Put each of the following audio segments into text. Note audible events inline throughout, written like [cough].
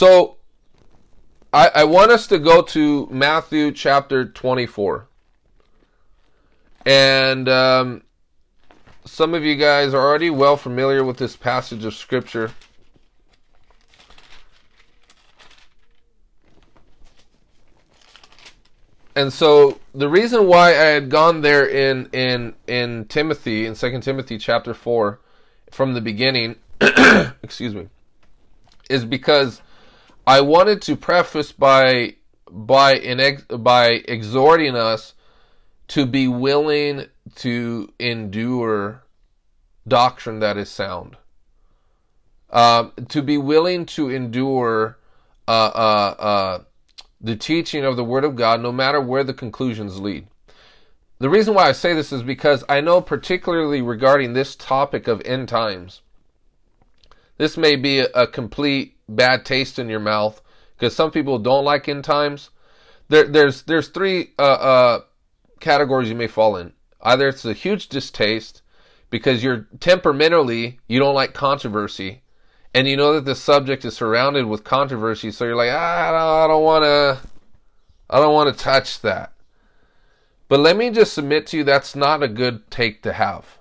So I, I want us to go to Matthew chapter 24. And um, some of you guys are already well familiar with this passage of Scripture. And so the reason why I had gone there in in in Timothy in Second Timothy chapter four from the beginning, [clears throat] excuse me, is because I wanted to preface by by by exhorting us to be willing to endure doctrine that is sound. Um, to be willing to endure uh, uh, uh, the teaching of the Word of God, no matter where the conclusions lead. The reason why I say this is because I know, particularly regarding this topic of end times, this may be a, complete bad taste in your mouth because some people don't like end times. There, there's there's three uh, uh, categories you may fall in. Either it's a huge distaste because you're temperamentally you don't like controversy, and you know that the subject is surrounded with controversy, so you're like, ah, I don't want to, I don't want to touch that. But let me just submit to you, that's not a good take to have.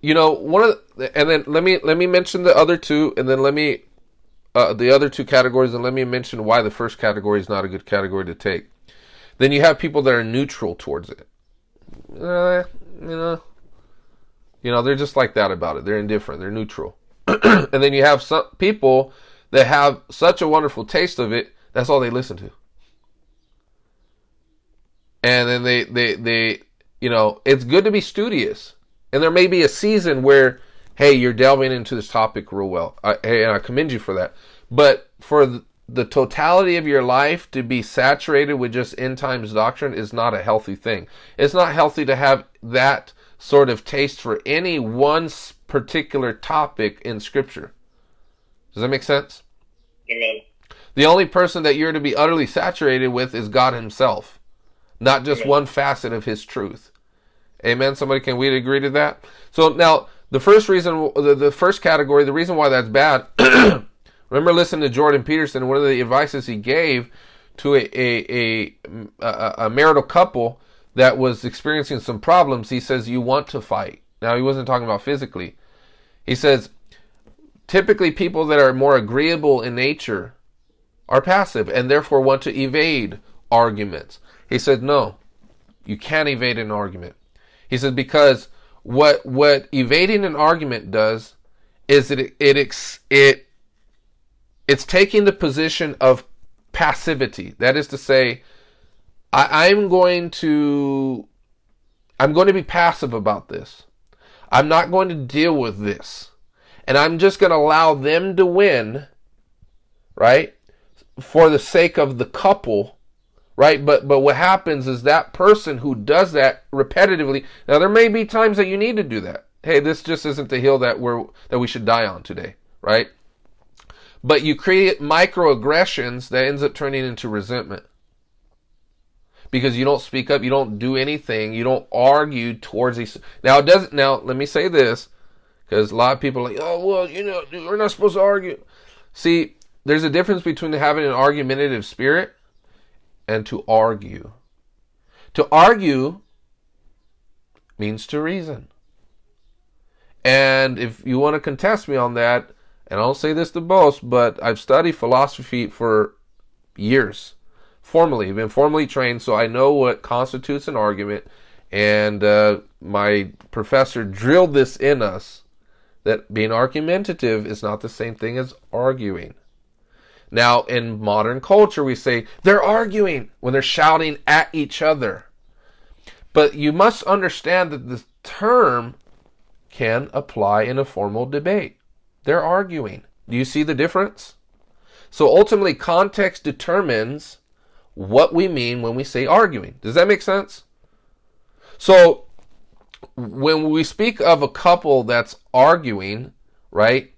You know, one of the, and then let me let me mention the other two, and then let me uh, the other two categories, and let me mention why the first category is not a good category to take. Then you have people that are neutral towards it. Uh, you know, you know, they're just like that about it. They're indifferent. They're neutral. [clears throat] and then you have some people that have such a wonderful taste of it. That's all they listen to. And then they, they, they, you know, it's good to be studious. And there may be a season where, hey, you're delving into this topic real well. I, hey, and I commend you for that. But for the, the totality of your life to be saturated with just end times doctrine is not a healthy thing. It's not healthy to have that sort of taste for any one particular topic in Scripture. Does that make sense? Amen. The only person that you're to be utterly saturated with is God Himself, not just Amen. one facet of His truth. Amen. Somebody can we agree to that? So now the first reason, the, the first category, the reason why that's bad. [clears throat] remember, listening to Jordan Peterson. One of the advices he gave to a a, a, a, a marital couple that was experiencing some problems. He says, "You want to fight." Now he wasn't talking about physically. He says, typically people that are more agreeable in nature are passive and therefore want to evade arguments. He said, no, you can't evade an argument. He says because what, what evading an argument does is that it, it, it, it's taking the position of passivity. That is to say, I, I'm going to, I'm going to be passive about this. I'm not going to deal with this. And I'm just going to allow them to win, right? For the sake of the couple, right? But but what happens is that person who does that repetitively. Now there may be times that you need to do that. Hey, this just isn't the hill that we're that we should die on today, right? But you create microaggressions that ends up turning into resentment because you don't speak up, you don't do anything, you don't argue towards these. Now it doesn't. Now let me say this, because a lot of people are like, oh well, you know, we're not supposed to argue. See, there's a difference between having an argumentative spirit and to argue. To argue means to reason. And if you want to contest me on that, and I don't say this to boast, but I've studied philosophy for years formally, been formally trained, so I know what constitutes an argument. And uh, my professor drilled this in us that being argumentative is not the same thing as arguing. Now, in modern culture, we say they're arguing when they're shouting at each other. But you must understand that the term can apply in a formal debate. They're arguing. Do you see the difference? So ultimately, context determines what we mean when we say arguing. Does that make sense? So, when we speak of a couple that's arguing, right,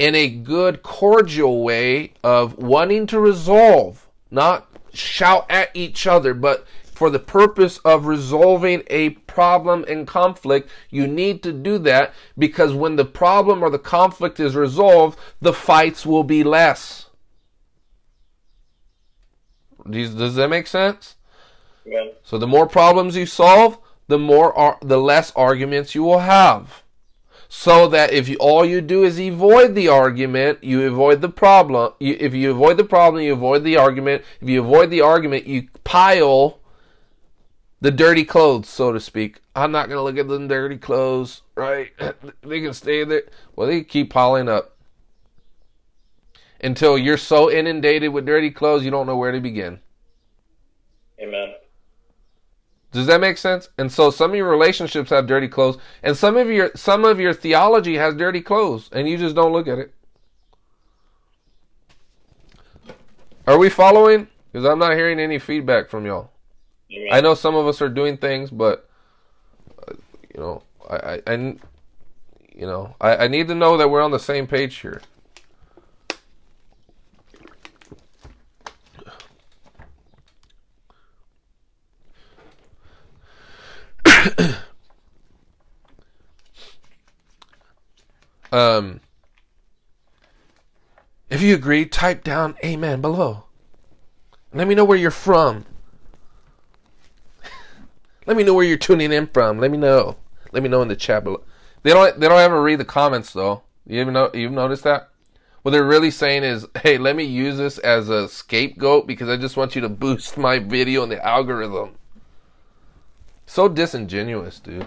in a good, cordial way of wanting to resolve, not shout at each other, but for the purpose of resolving a problem and conflict, you need to do that because when the problem or the conflict is resolved, the fights will be less. Does that make sense? Yeah. So the more problems you solve, the more ar- the less arguments you will have. So that if you, all you do is avoid the argument, you avoid the problem. You, if you avoid the problem, you avoid the argument. If you avoid the argument, you pile the dirty clothes, so to speak. I'm not going to look at them dirty clothes, right? [clears throat] they can stay there. Well, they keep piling up until you're so inundated with dirty clothes you don't know where to begin. Amen. Does that make sense? And so some of your relationships have dirty clothes, and some of your some of your theology has dirty clothes, and you just don't look at it. Are we following? Because I'm not hearing any feedback from y'all. Amen. I know some of us are doing things, but uh, you know, I, I, I you know, I, I need to know that we're on the same page here. [coughs] um, if you agree, type down amen below. Let me know where you're from. [laughs] Let me know where you're tuning in from. Let me know. Let me know in the chat below. They don't. They don't ever read the comments though. You even know? You've noticed that? What they're really saying is, "Hey, let me use this as a scapegoat because I just want you to boost my video in the algorithm." So disingenuous, dude.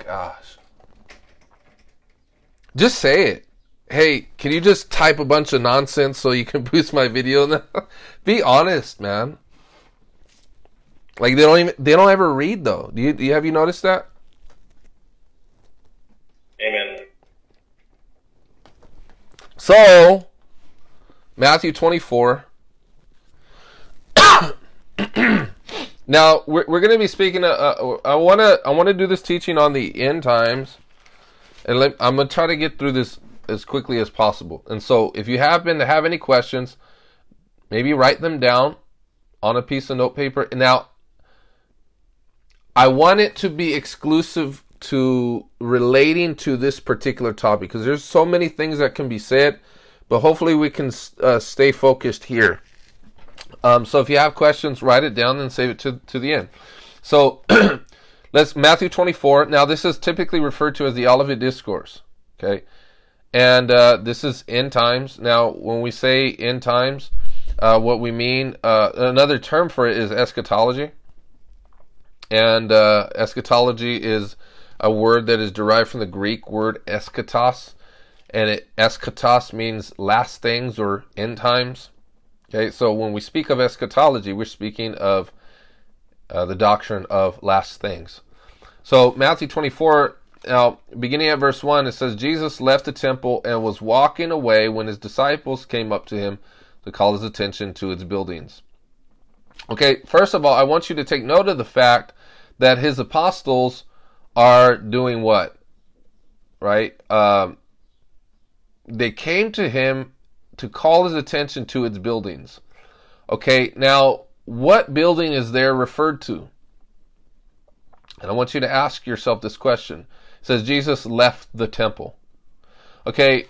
Gosh. Just say it. Hey, can you just type a bunch of nonsense so you can [laughs] boost my video? [laughs] Be honest, man. Like they don't even they don't ever read though. Do you, do you have you noticed that? Amen. So, Matthew 24. Now, we're, we're going to be speaking, uh, uh, I want to I want to do this teaching on the end times. And let, I'm going to try to get through this as quickly as possible. And so, if you happen to have any questions, maybe write them down on a piece of note paper. Now, I want it to be exclusive to relating to this particular topic because there's so many things that can be said, but hopefully we can uh, stay focused here. Um, so if you have questions, write it down and save it to, to the end. So [clears throat] let's Matthew 24. Now this is typically referred to as the Olivet Discourse. Okay, and uh, this is end times. Now when we say end times, uh, what we mean uh, another term for it is eschatology. And uh, eschatology is a word that is derived from the Greek word eschatos, and it, eschatos means last things or end times. Okay, so when we speak of eschatology, we're speaking of uh, the doctrine of last things. So Matthew 24, now beginning at verse 1, it says, Jesus left the temple and was walking away when his disciples came up to him to call his attention to its buildings. Okay, first of all, I want you to take note of the fact that his apostles are doing what? Right? Um, they came to him to call his attention to its buildings. Okay, now what building is there referred to? And I want you to ask yourself this question. It says Jesus left the temple. Okay,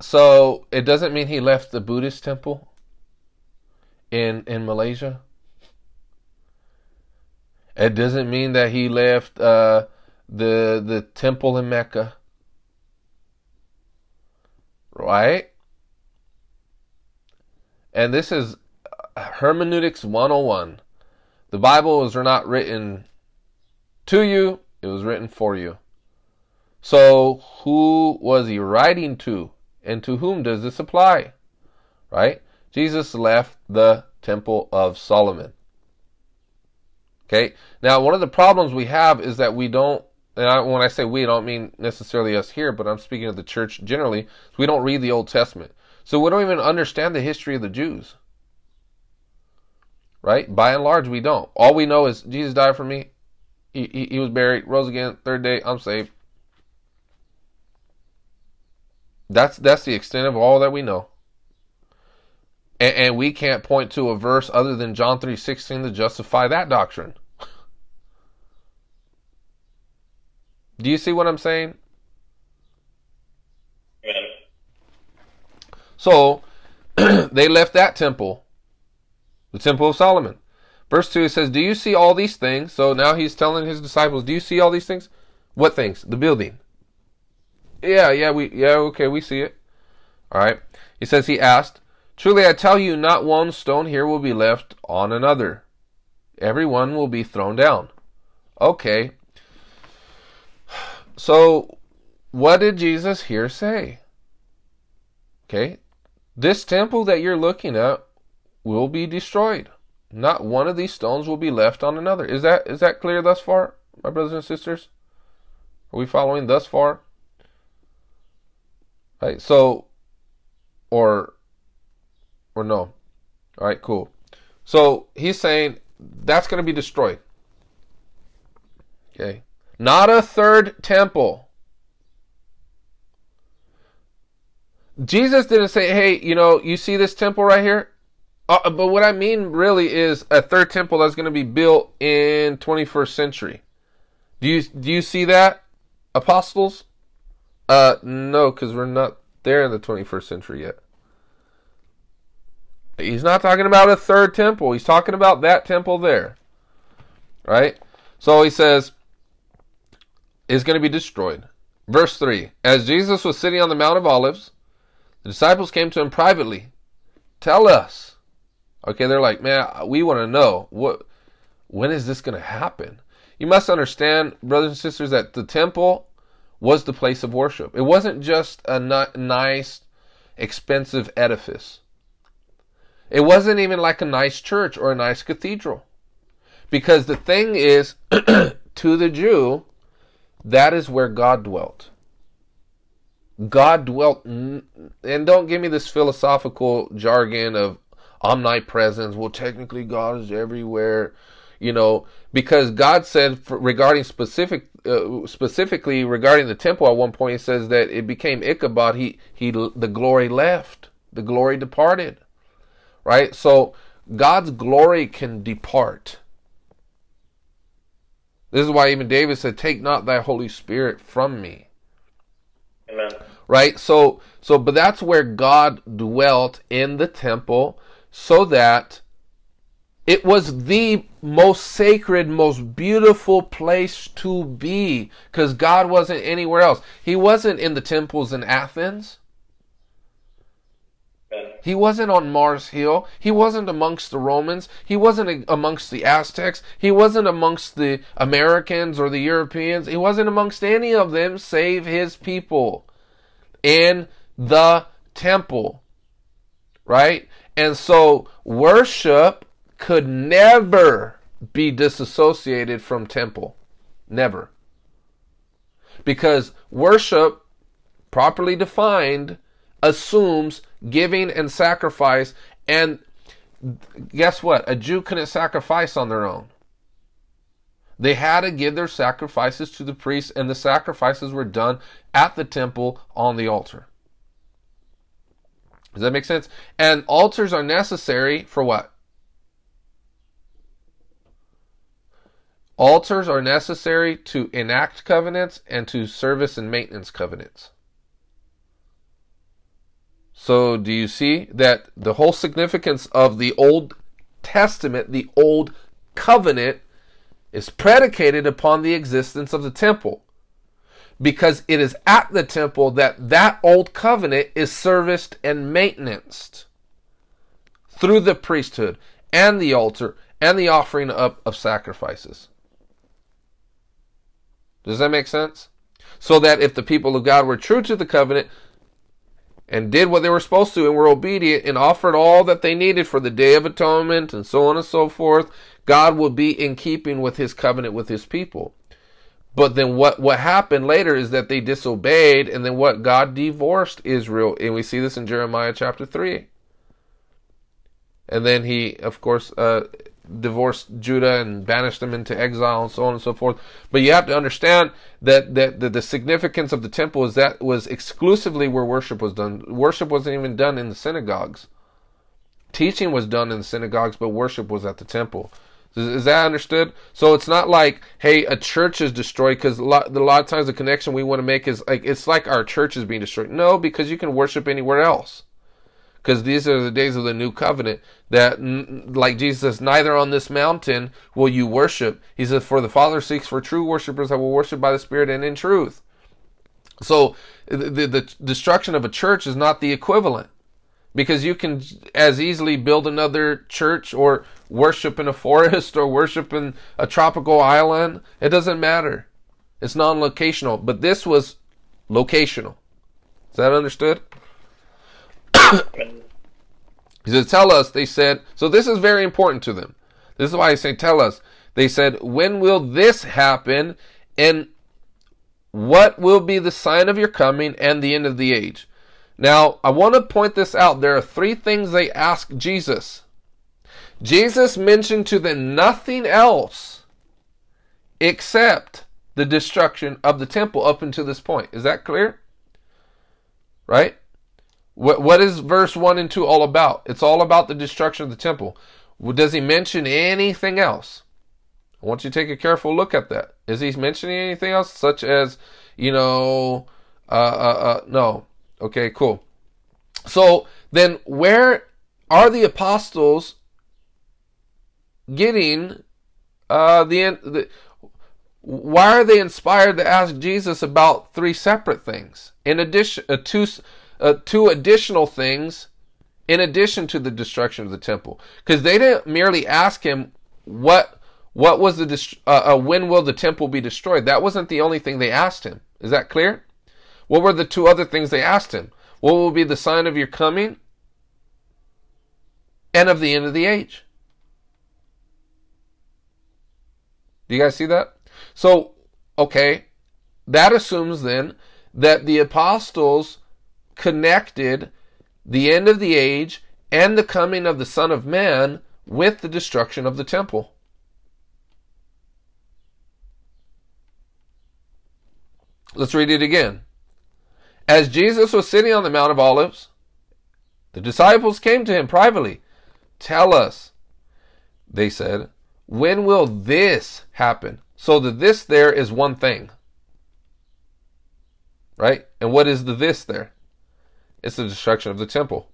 so it doesn't mean he left the Buddhist temple in in Malaysia. It doesn't mean that he left uh, the the temple in Mecca. Right? And this is uh, hermeneutics 101. The Bible was not written to you, it was written for you. So, who was he writing to? And to whom does this apply? Right? Jesus left the Temple of Solomon. Okay? Now, one of the problems we have is that we don't, and I, when I say we, I don't mean necessarily us here, but I'm speaking of the church generally. We don't read the Old Testament. So we don't even understand the history of the Jews. Right? By and large, we don't. All we know is Jesus died for me. He, he, he was buried, rose again, third day, I'm saved. That's that's the extent of all that we know. And, and we can't point to a verse other than John 3:16 to justify that doctrine. [laughs] Do you see what I'm saying? So [clears throat] they left that temple, the temple of Solomon. Verse 2 it says, Do you see all these things? So now he's telling his disciples, Do you see all these things? What things? The building. Yeah, yeah, we yeah, okay, we see it. Alright. He says he asked, Truly I tell you, not one stone here will be left on another. Every one will be thrown down. Okay. [sighs] So what did Jesus here say? Okay. This temple that you're looking at will be destroyed. Not one of these stones will be left on another. Is that is that clear thus far, my brothers and sisters? Are we following thus far? Right. So, or, or no. All right. Cool. So he's saying that's going to be destroyed. Okay. Not a third temple. Jesus didn't say, "Hey, you know, you see this temple right here? Uh, but what I mean really is a third temple that's going to be built in 21st century. Do you do you see that, apostles? Uh, no, because we're not there in the 21st century yet. He's not talking about a third temple. He's talking about that temple there, right? So he says is going to be destroyed. Verse 3 As Jesus was sitting on the Mount of Olives, the disciples came to him privately. Tell us. Okay, they're like, man, we want to know what when is this going to happen? You must understand, brothers and sisters, that the temple was the place of worship. It wasn't just a nice, expensive edifice. It wasn't even like a nice church or a nice cathedral. Because the thing is, [clears throat] to the Jew, that is where God dwelt. God dwelt, and don't give me this philosophical jargon of omnipresence. Well, technically, God is everywhere, you know, because God said regarding specific, uh, specifically regarding the temple at one point, He says that it became Ichabod. He he the glory left, the glory departed, right? So God's glory can depart. This is why even David said, "Take not thy Holy Spirit from me." Amen. Right? So so but that's where God dwelt in the temple so that it was the most sacred, most beautiful place to be because God wasn't anywhere else. He wasn't in the temples in Athens. He wasn't on Mars Hill. He wasn't amongst the Romans. He wasn't amongst the Aztecs. He wasn't amongst the Americans or the Europeans. He wasn't amongst any of them save his people in the temple. Right? And so worship could never be disassociated from temple. Never. Because worship, properly defined, assumes giving and sacrifice. And guess what? A Jew couldn't sacrifice on their own. They had to give their sacrifices to the priests, and the sacrifices were done at the temple on the altar. Does that make sense? And altars are necessary for what? Altars are necessary to enact covenants and to service and maintenance covenants. So, do you see that the whole significance of the Old Testament, the Old Covenant, is predicated upon the existence of the temple? Because it is at the temple that that Old Covenant is serviced and maintained through the priesthood and the altar and the offering up of sacrifices. Does that make sense? So that if the people of God were true to the covenant, and did what they were supposed to and were obedient and offered all that they needed for the day of atonement and so on and so forth, God would be in keeping with his covenant with his people. But then what, what happened later is that they disobeyed and then what God divorced Israel. And we see this in Jeremiah chapter 3. And then he, of course, uh, divorced Judah and banished them into exile and so on and so forth. But you have to understand that, that, the significance of the temple is that was exclusively where worship was done. Worship wasn't even done in the synagogues. teaching was done in the synagogues, but worship was at the temple. Is, is that understood? So it's not like, hey, a church is destroyed because a a lot of times the connection we want to make is like it's like our church is being destroyed. No, because you can worship anywhere else. Because these are the days of the new covenant that, like Jesus neither on this mountain will you worship. He says, for the Father seeks for true worshipers that will worship by the Spirit and in truth. So the, the destruction of a church is not the equivalent because you can as easily build another church or worship in a [laughs] forest or worship in a tropical island. It doesn't matter. It's non locational. But this was locational. Is that understood? He said, Tell us, they said, so this is very important to them. This is why I say, Tell us. They said, When will this happen? And what will be the sign of your coming and the end of the age? Now, I want to point this out. There are three things they ask Jesus. Jesus mentioned to them nothing else except the destruction of the temple up until this point. Is that clear? Right? What, what is verse 1 and 2 all about? It's all about the destruction of the temple. Does he mention anything else? I want you to take a careful look at that. Is he mentioning anything else, such as, you know, uh, uh, uh, no. Okay, cool. So then, where are the apostles getting uh, the, the why are they inspired to ask Jesus about three separate things in addition uh, two uh, two additional things in addition to the destruction of the temple. Because they didn't merely ask him what what was the uh, uh, when will the temple be destroyed? That wasn't the only thing they asked him. Is that clear? What were the two other things they asked him? What will be the sign of your coming and of the end of the age? Do you guys see that? So okay that assumes then that the apostles connected the end of the age and the coming of the Son of Man with the destruction of the temple. Let's read it again. As Jesus was sitting on the Mount of Olives, the disciples came to him privately. Tell us, they said, when will this happen? So the this there is one thing. Right? And what is the this there? It's the destruction of the temple.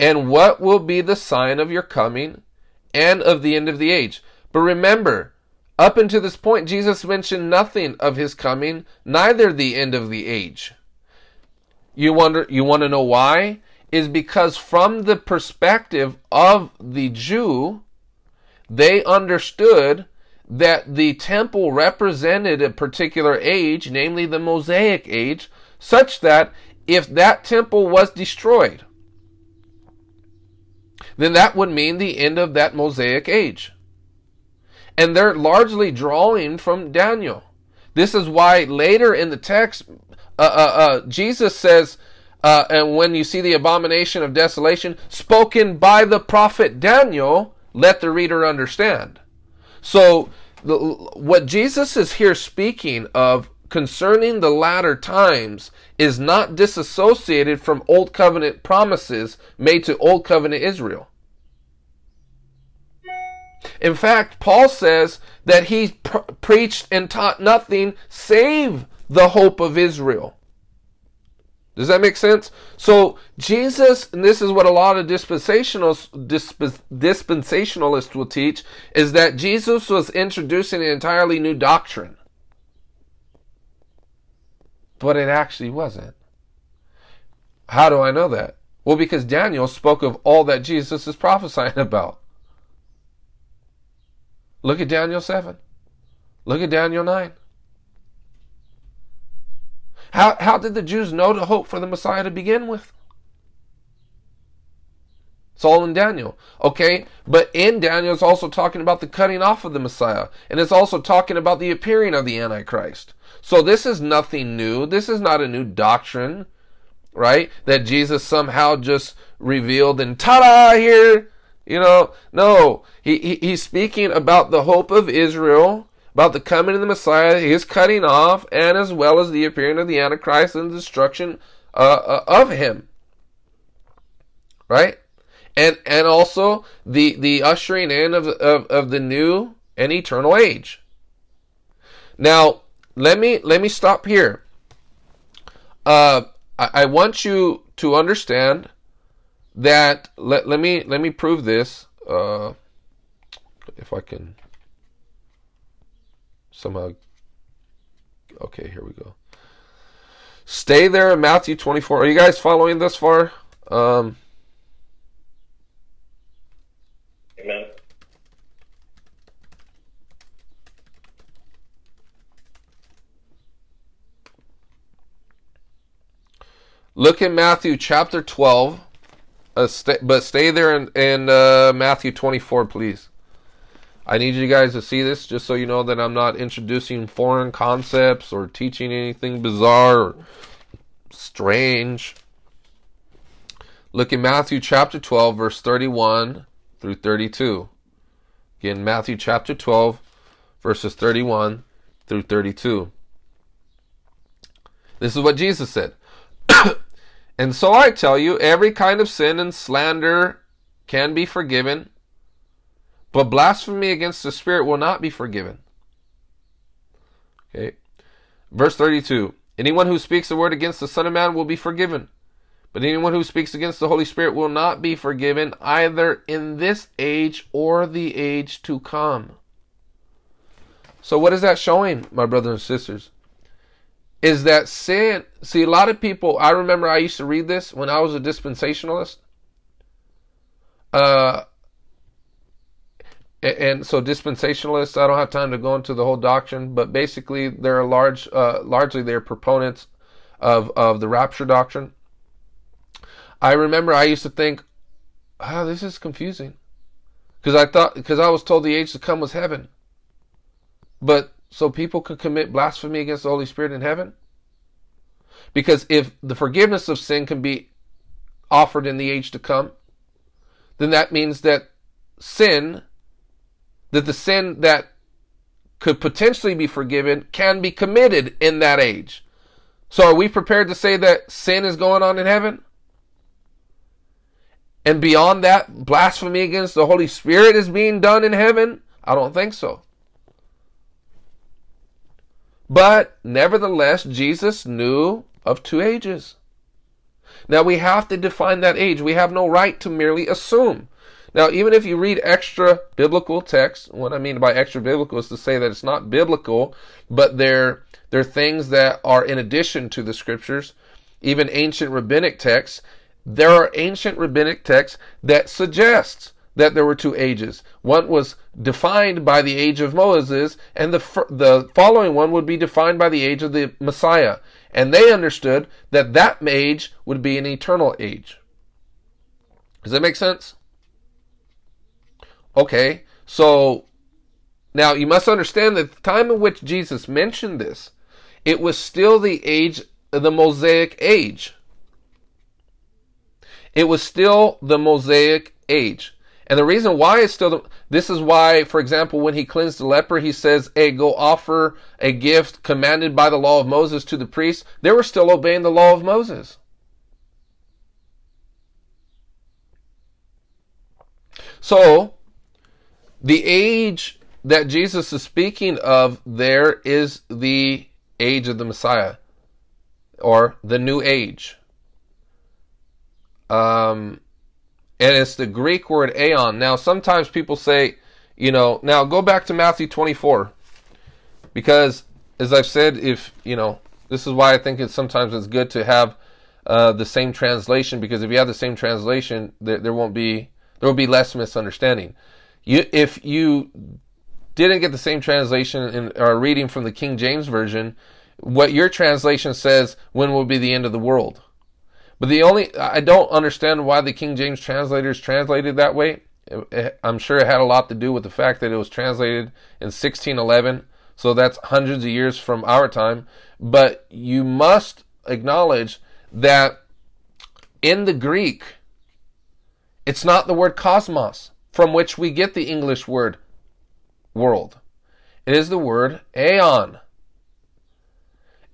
And what will be the sign of your coming and of the end of the age? But remember, up until this point, Jesus mentioned nothing of his coming, neither the end of the age. You wonder, you want to know why? Is because from the perspective of the Jew, they understood that the temple represented a particular age, namely the Mosaic age, such that if that temple was destroyed, then that would mean the end of that Mosaic age. And they're largely drawing from Daniel. This is why later in the text, uh, uh, uh, Jesus says, uh, and when you see the abomination of desolation spoken by the prophet Daniel, let the reader understand. So, the, what Jesus is here speaking of concerning the latter times is not disassociated from Old Covenant promises made to Old Covenant Israel. In fact, Paul says that he pr- preached and taught nothing save the hope of Israel. Does that make sense? So Jesus, and this is what a lot of dispensationalists, dispensationalists will teach, is that Jesus was introducing an entirely new doctrine but it actually wasn't. How do I know that? Well, because Daniel spoke of all that Jesus is prophesying [laughs] about. Look at Daniel 7. Look at Daniel 9. How, how did the Jews know to hope for the Messiah to begin with? It's all in Daniel. Okay? But in Daniel, it's also talking about the cutting off of the Messiah. And it's also talking about the appearing of the Antichrist. So this is nothing new. This is not a new doctrine, right? That Jesus somehow just revealed and ta-da here. You know, no. He, he he's speaking about the hope of Israel, about the coming of the Messiah, his cutting off, and as well as the appearing of the Antichrist and the destruction uh, uh, of him. Right? and and also the the ushering in of of, of the new and eternal age. Now, let me let me stop here. Uh, I, I want you to understand that. Let let me let me prove this. Uh, if I can somehow. Okay, here we go. Stay there in Matthew 24. Are you guys following this far? Um, Amen. Look at Matthew chapter 12, uh, but stay there in, in uh, Matthew 24, please. I need you guys to see this just so you know that I'm not introducing foreign concepts or teaching anything bizarre or strange. Look at Matthew chapter 12, verse 31 through 32. Again, Matthew chapter 12, verses 31 through 32. This is what Jesus said. [coughs] and so I tell you, every kind of sin and slander can be forgiven, but blasphemy against the Spirit will not be forgiven. Okay. Verse 32 Anyone who speaks a word against the Son of Man will be forgiven. But anyone who speaks against the Holy Spirit will not be forgiven either in this age or the age to come. So, what is that showing, my brothers and sisters? Is that sin? See, a lot of people, I remember I used to read this when I was a dispensationalist. Uh, and so dispensationalists, I don't have time to go into the whole doctrine, but basically they're large, uh, largely they're proponents of of the rapture doctrine. I remember I used to think, oh, this is confusing, because I thought because I was told the age to come was heaven, but so people could commit blasphemy against the Holy Spirit in heaven, because if the forgiveness of sin can be offered in the age to come, then that means that sin that the sin that could potentially be forgiven can be committed in that age. So are we prepared to say that sin is going on in heaven? And beyond that, blasphemy against the Holy Spirit is being done in heaven? I don't think so. But nevertheless, Jesus knew of two ages. Now we have to define that age. We have no right to merely assume. Now, even if you read extra biblical texts, what I mean by extra biblical is to say that it's not biblical, but they're they're things that are in addition to the scriptures, even ancient rabbinic texts. There are ancient rabbinic texts that suggest that there were two ages. One was defined by the age of Moses, and the the following one would be defined by the age of the Messiah. And they understood that that age would be an eternal age. Does that make sense? Okay, so now you must understand that the time in which Jesus mentioned this, it was still the age, the Mosaic age. It was still the Mosaic age. And the reason why it's still the, this is why, for example, when he cleansed the leper, he says, Hey, go offer a gift commanded by the law of Moses to the priest. They were still obeying the law of Moses. So, the age that Jesus is speaking of there is the age of the Messiah or the new age. Um, and it's the Greek word aeon. Now, sometimes people say, you know, now go back to Matthew 24 because, as I've said, if you know, this is why I think it's sometimes it's good to have uh, the same translation because if you have the same translation, there, there won't be there will be less misunderstanding. You, if you didn't get the same translation in, or reading from the King James version, what your translation says, when will be the end of the world? But the only, I don't understand why the King James translators translated that way. I'm sure it had a lot to do with the fact that it was translated in 1611, so that's hundreds of years from our time. But you must acknowledge that in the Greek, it's not the word cosmos from which we get the English word world. It is the word aeon.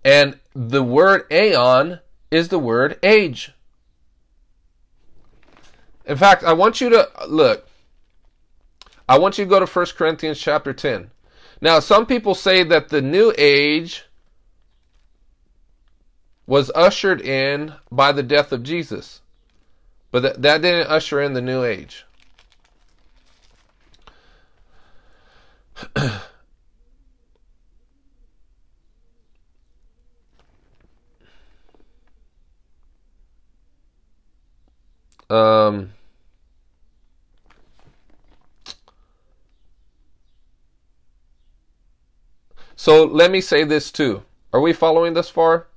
And the word aeon is the word age. In fact, I want you to look. I want you to go to 1 Corinthians chapter 10. Now, some people say that the new age was ushered in by the death of Jesus. But that, that didn't usher in the new age. [clears throat] um, so let me say this too. Are we following this far?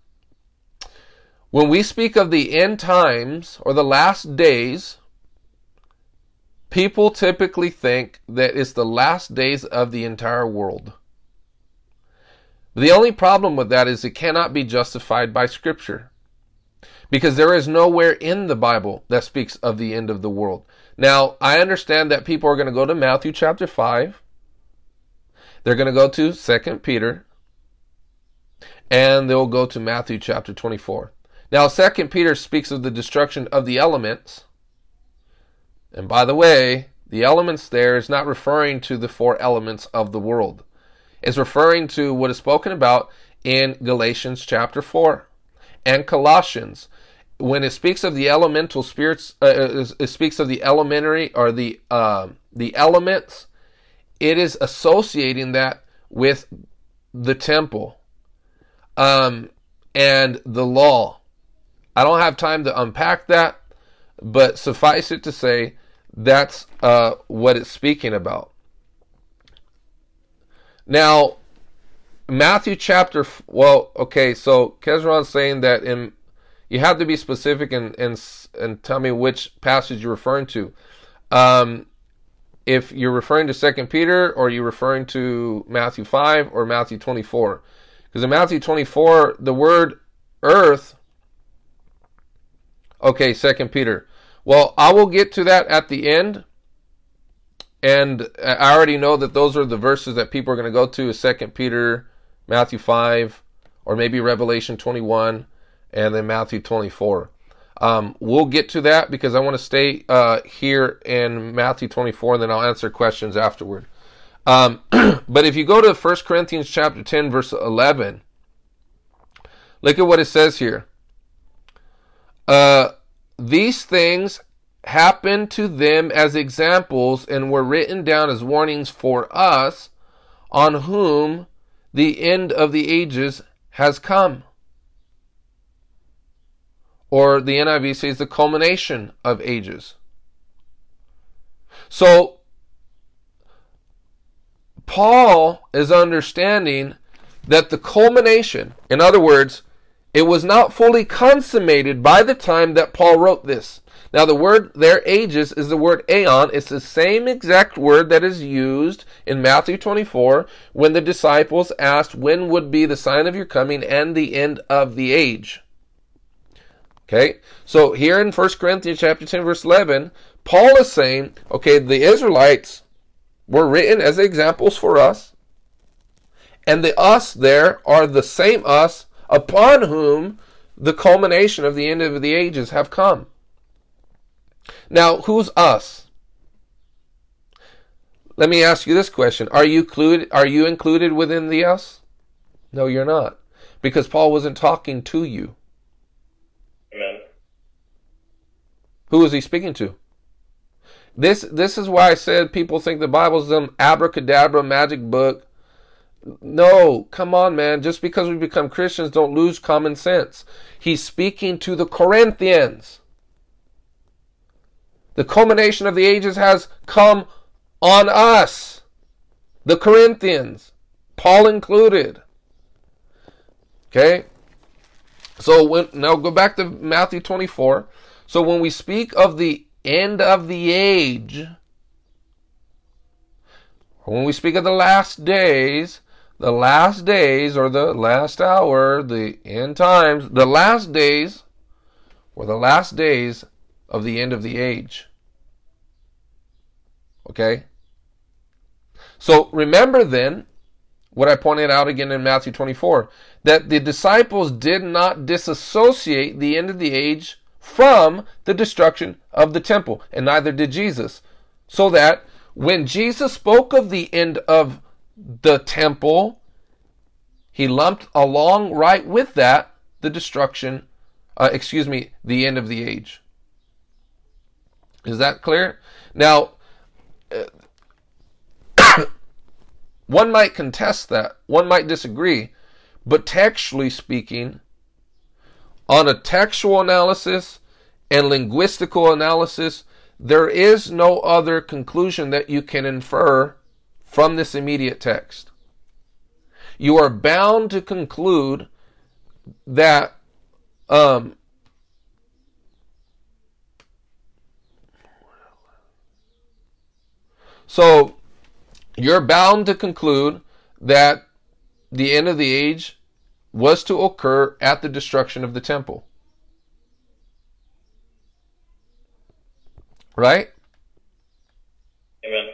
When we speak of the end times or the last days, people typically think that it's the last days of the entire world. The only problem with that is it cannot be justified by Scripture. Because there is nowhere in the Bible that speaks of the end of the world. Now, I understand that people are going to go to Matthew chapter 5. They're going to go to 2 Peter. And they'll go to Matthew chapter 24. Now, Second Peter speaks of the destruction of the elements. And by the way, the elements there is not referring to the four elements of the world. It's referring to what is spoken about in Galatians chapter 4 and Colossians. When it speaks of the elemental spirits, uh, uh it speaks of the elementary or the uh, the elements. It is associating that with the temple um, and the law I don't have time to unpack that, but suffice it to say, that's uh, what it's speaking about. Now, Matthew chapter, well, okay, so Kezron's saying that in, you have to be specific and, and, and tell me which passage you're referring to. Um, if you're referring to Second Peter or you're referring to Matthew 5 or Matthew 24. Because in Matthew 24, the word earth Okay, Second Peter. Well, I will get to that at the end. And I already know that those are the verses that people are going to go to Second Peter, Matthew 5, or maybe Revelation 21, and then Matthew 24. Um, we'll get to that because I want to stay uh, here in Matthew 24, and then I'll answer questions afterward. Um, [clears throat] but if you go to 1 Corinthians chapter 10, verse 11, look at what it says here. Uh, these things happened to them as examples and were written down as warnings for us on whom the end of the ages has come. Or the NIV says the culmination of ages. So, Paul is understanding that the culmination, in other words, it was not fully consummated by the time that Paul wrote this. Now, the word there, ages, is the word aeon. It's the same exact word that is used in Matthew 24 when the disciples asked, When would be the sign of your coming and the end of the age? Okay, so here in 1 Corinthians chapter 10, verse 11, Paul is saying, okay, the Israelites were written as examples for us, and the us there are the same us upon whom the culmination of the end of the ages have come. Now, who's us? Let me ask you this question. Are you included, are you included within the us? No, you're not. Because Paul wasn't talking to you. Who was he speaking to? This this is why I said people think the Bible's some abracadabra magic book no, come on, man. Just because we become Christians, don't lose common sense. He's speaking to the Corinthians. The culmination of the ages has come on us, the Corinthians, Paul included. Okay? So when, now go back to Matthew 24. So when we speak of the end of the age, when we speak of the last days, the last days or the last hour, the end times, the last days or the last days of the end of the age. Okay? So remember then what I pointed out again in Matthew 24 that the disciples did not disassociate the end of the age from the destruction of the temple, and neither did Jesus. So that when Jesus spoke of the end of the temple, he lumped along right with that the destruction, uh, excuse me, the end of the age. Is that clear? Now, [coughs] one might contest that, one might disagree, but textually speaking, on a textual analysis and linguistical analysis, there is no other conclusion that you can infer from this immediate text. You are bound to conclude that um, so you're bound to conclude that the end of the age was to occur at the destruction of the temple. Right? Amen.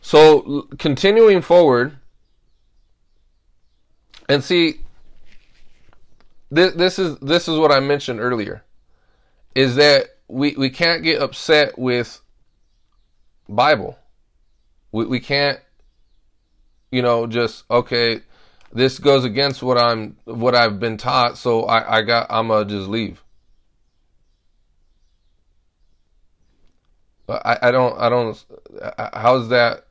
So continuing forward, and see, this this is this is what I mentioned earlier, is that we we can't get upset with Bible. We we can't, you know, just okay. This goes against what I'm what I've been taught, so I I got I'm gonna just leave. I I don't I don't how's that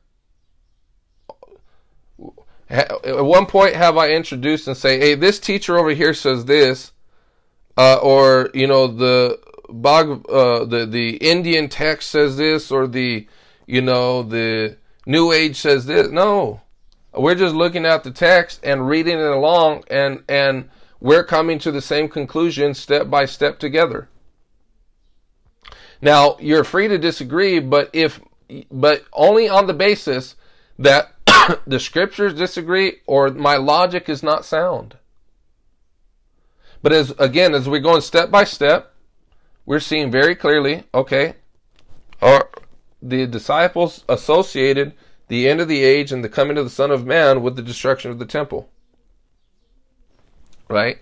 at one point have I introduced and say, hey, this teacher over here says this, uh, or you know the Bog, uh, the the Indian text says this, or the you know the New Age says this. No, we're just looking at the text and reading it along, and and we're coming to the same conclusion step by step together. Now you're free to disagree, but if but only on the basis that [coughs] the scriptures disagree or my logic is not sound. But as again, as we're going step by step, we're seeing very clearly, okay, or the disciples associated the end of the age and the coming of the Son of Man with the destruction of the temple. Right?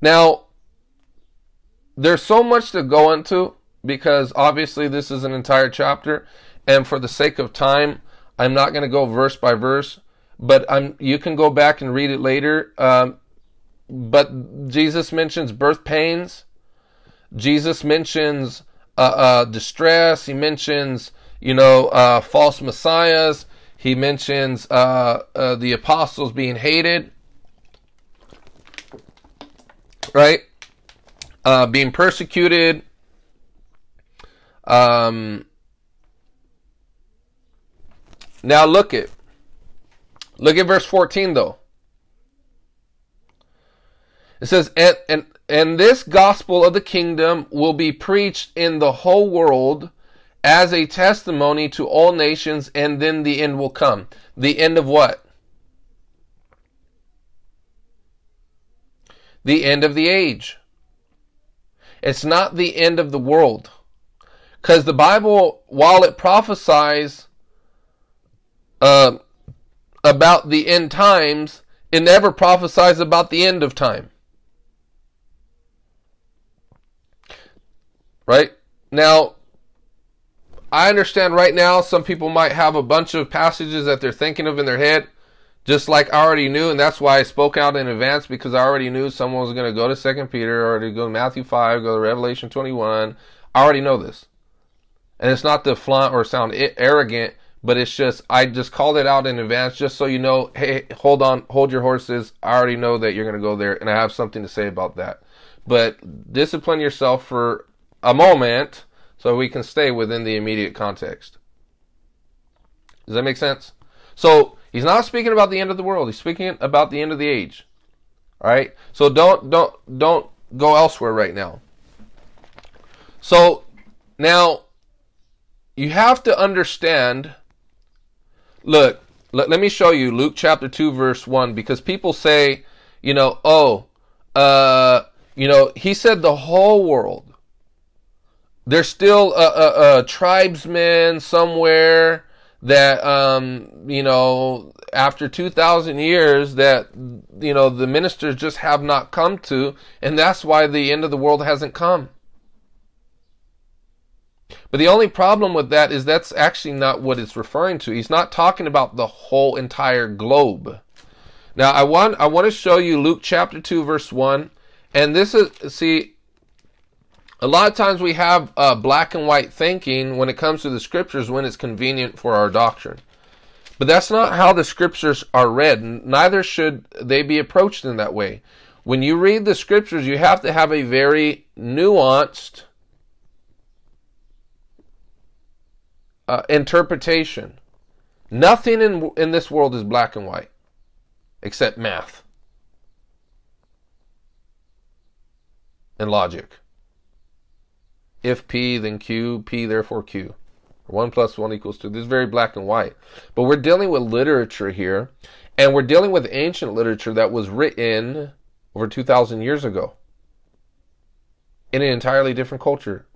Now, there's so much to go into because obviously this is an entire chapter, and for the sake of time, I'm not going to go verse by verse, but I'm. You can go back and read it later. Um, but Jesus mentions birth pains. Jesus mentions uh, uh, distress. He mentions, you know, uh, false messiahs. He mentions uh, the apostles being hated, right? Being persecuted. Um, now look at look at verse 14 though. It says, and, and, and this gospel of the kingdom will be preached in the whole world as a testimony to all nations, and then the end will come. The end of what? The end of the age. It's not the end of the world. Because the Bible, while it prophesies uh, about the end times, it never prophesies about the end of time. Right? Now, I understand right now some people might have a bunch of passages that they're thinking of in their head, just like I already knew, and that's why I spoke out in advance because I already knew someone was going to go to Second Peter or to go to Matthew five, go to Revelation twenty one. I already know this, and it's not to flaunt or sound arrogant but it's just I just called it out in advance just so you know, hey, hold on, hold your horses. I already know that you're going to go there and I have something to say about that. But discipline yourself for a moment so we can stay within the immediate context. Does that make sense? So, he's not speaking about the end of the world. He's speaking about the end of the age. All right? So don't don't don't go elsewhere right now. So, now you have to understand Look, let, let me show you Luke chapter 2 verse 1 because people say, you know, oh, uh, you know, he said the whole world. There's still a, a, a tribesman somewhere that um, you know after 2000 years that you know the ministers just have not come to and that's why the end of the world hasn't come. But the only problem with that is that's actually not what it's referring to. He's not talking about the whole entire globe. Now i want i want to show you luke chapter 2 verse 1 and this is see a lot of times we have uh, black and white thinking when it comes to the scriptures when it's convenient for our doctrine. But that's not how the scriptures are read. Neither should they be approached in that way. When you read the scriptures, you have to have a very nuanced uh, interpretation. Nothing in, in this world is black and white except math and logic if P, then Q, P, therefore Q. 1 plus 1 equals 2. This is very black and white. But we're dealing with literature here, and we're dealing with ancient literature that was written over 2,000 years ago in an entirely different culture,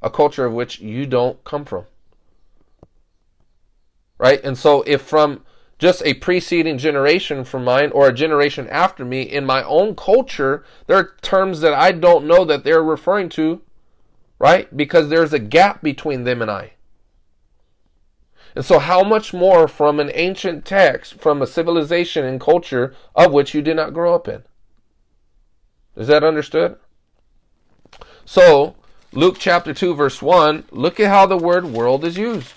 a culture of which you don't come from. Right? And so if from just a preceding generation from mine or a generation after me in my own culture, there are terms that I don't know that they're referring to right? Because there's a gap between them and I. And so, how much more from an ancient text, from a civilization and culture of which you did not grow up in? Is that understood? So, Luke chapter 2, verse 1, look at how the word world is used.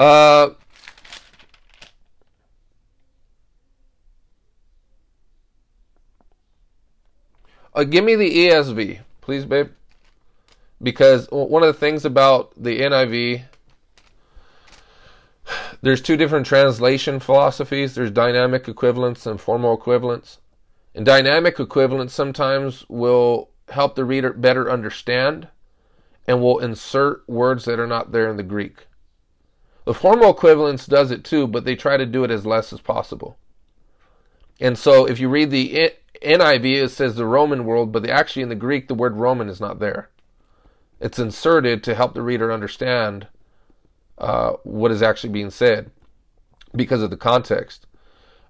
Uh, uh, give me the ESV, please, babe because one of the things about the NIV there's two different translation philosophies. There's dynamic equivalence and formal equivalence. And dynamic equivalence sometimes will help the reader better understand and will insert words that are not there in the Greek. The formal equivalence does it too but they try to do it as less as possible. And so if you read the NIV it says the Roman world but actually in the Greek the word Roman is not there it's inserted to help the reader understand uh, what is actually being said because of the context.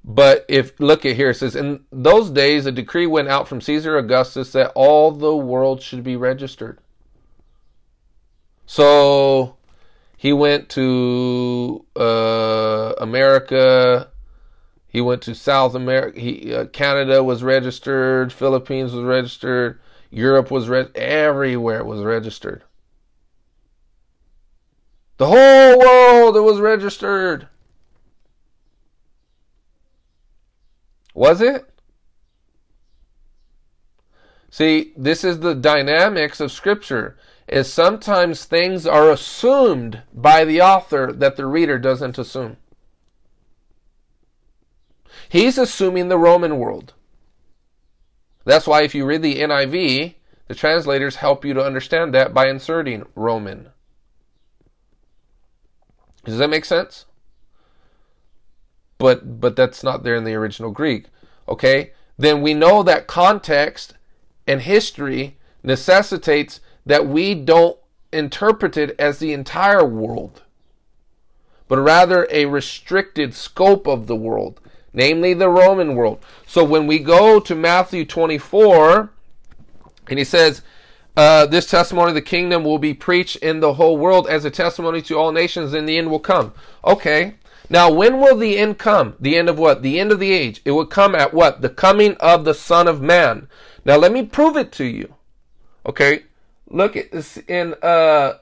But if look at here, it says, In those days a decree went out from Caesar Augustus that all the world should be registered. So he went to uh, America. He went to South America. He, uh, Canada was registered. Philippines was registered. Europe was re- everywhere it was registered. The whole world it was registered. Was it? See, this is the dynamics of scripture. Is sometimes things are assumed by the author that the reader doesn't assume. He's assuming the Roman world. That's why if you read the NIV, the translators help you to understand that by inserting Roman. Does that make sense? But but that's not there in the original Greek. Okay? Then we know that context and history necessitates that we don't interpret it as the entire world, but rather a restricted scope of the world namely the Roman world. So when we go to Matthew 24, and he says, uh, This testimony of the kingdom will be preached in the whole world as a testimony to all nations, and the end will come. Okay. Now, when will the end come? The end of what? The end of the age. It will come at what? The coming of the Son of Man. Now, let me prove it to you. Okay. Look at this in uh,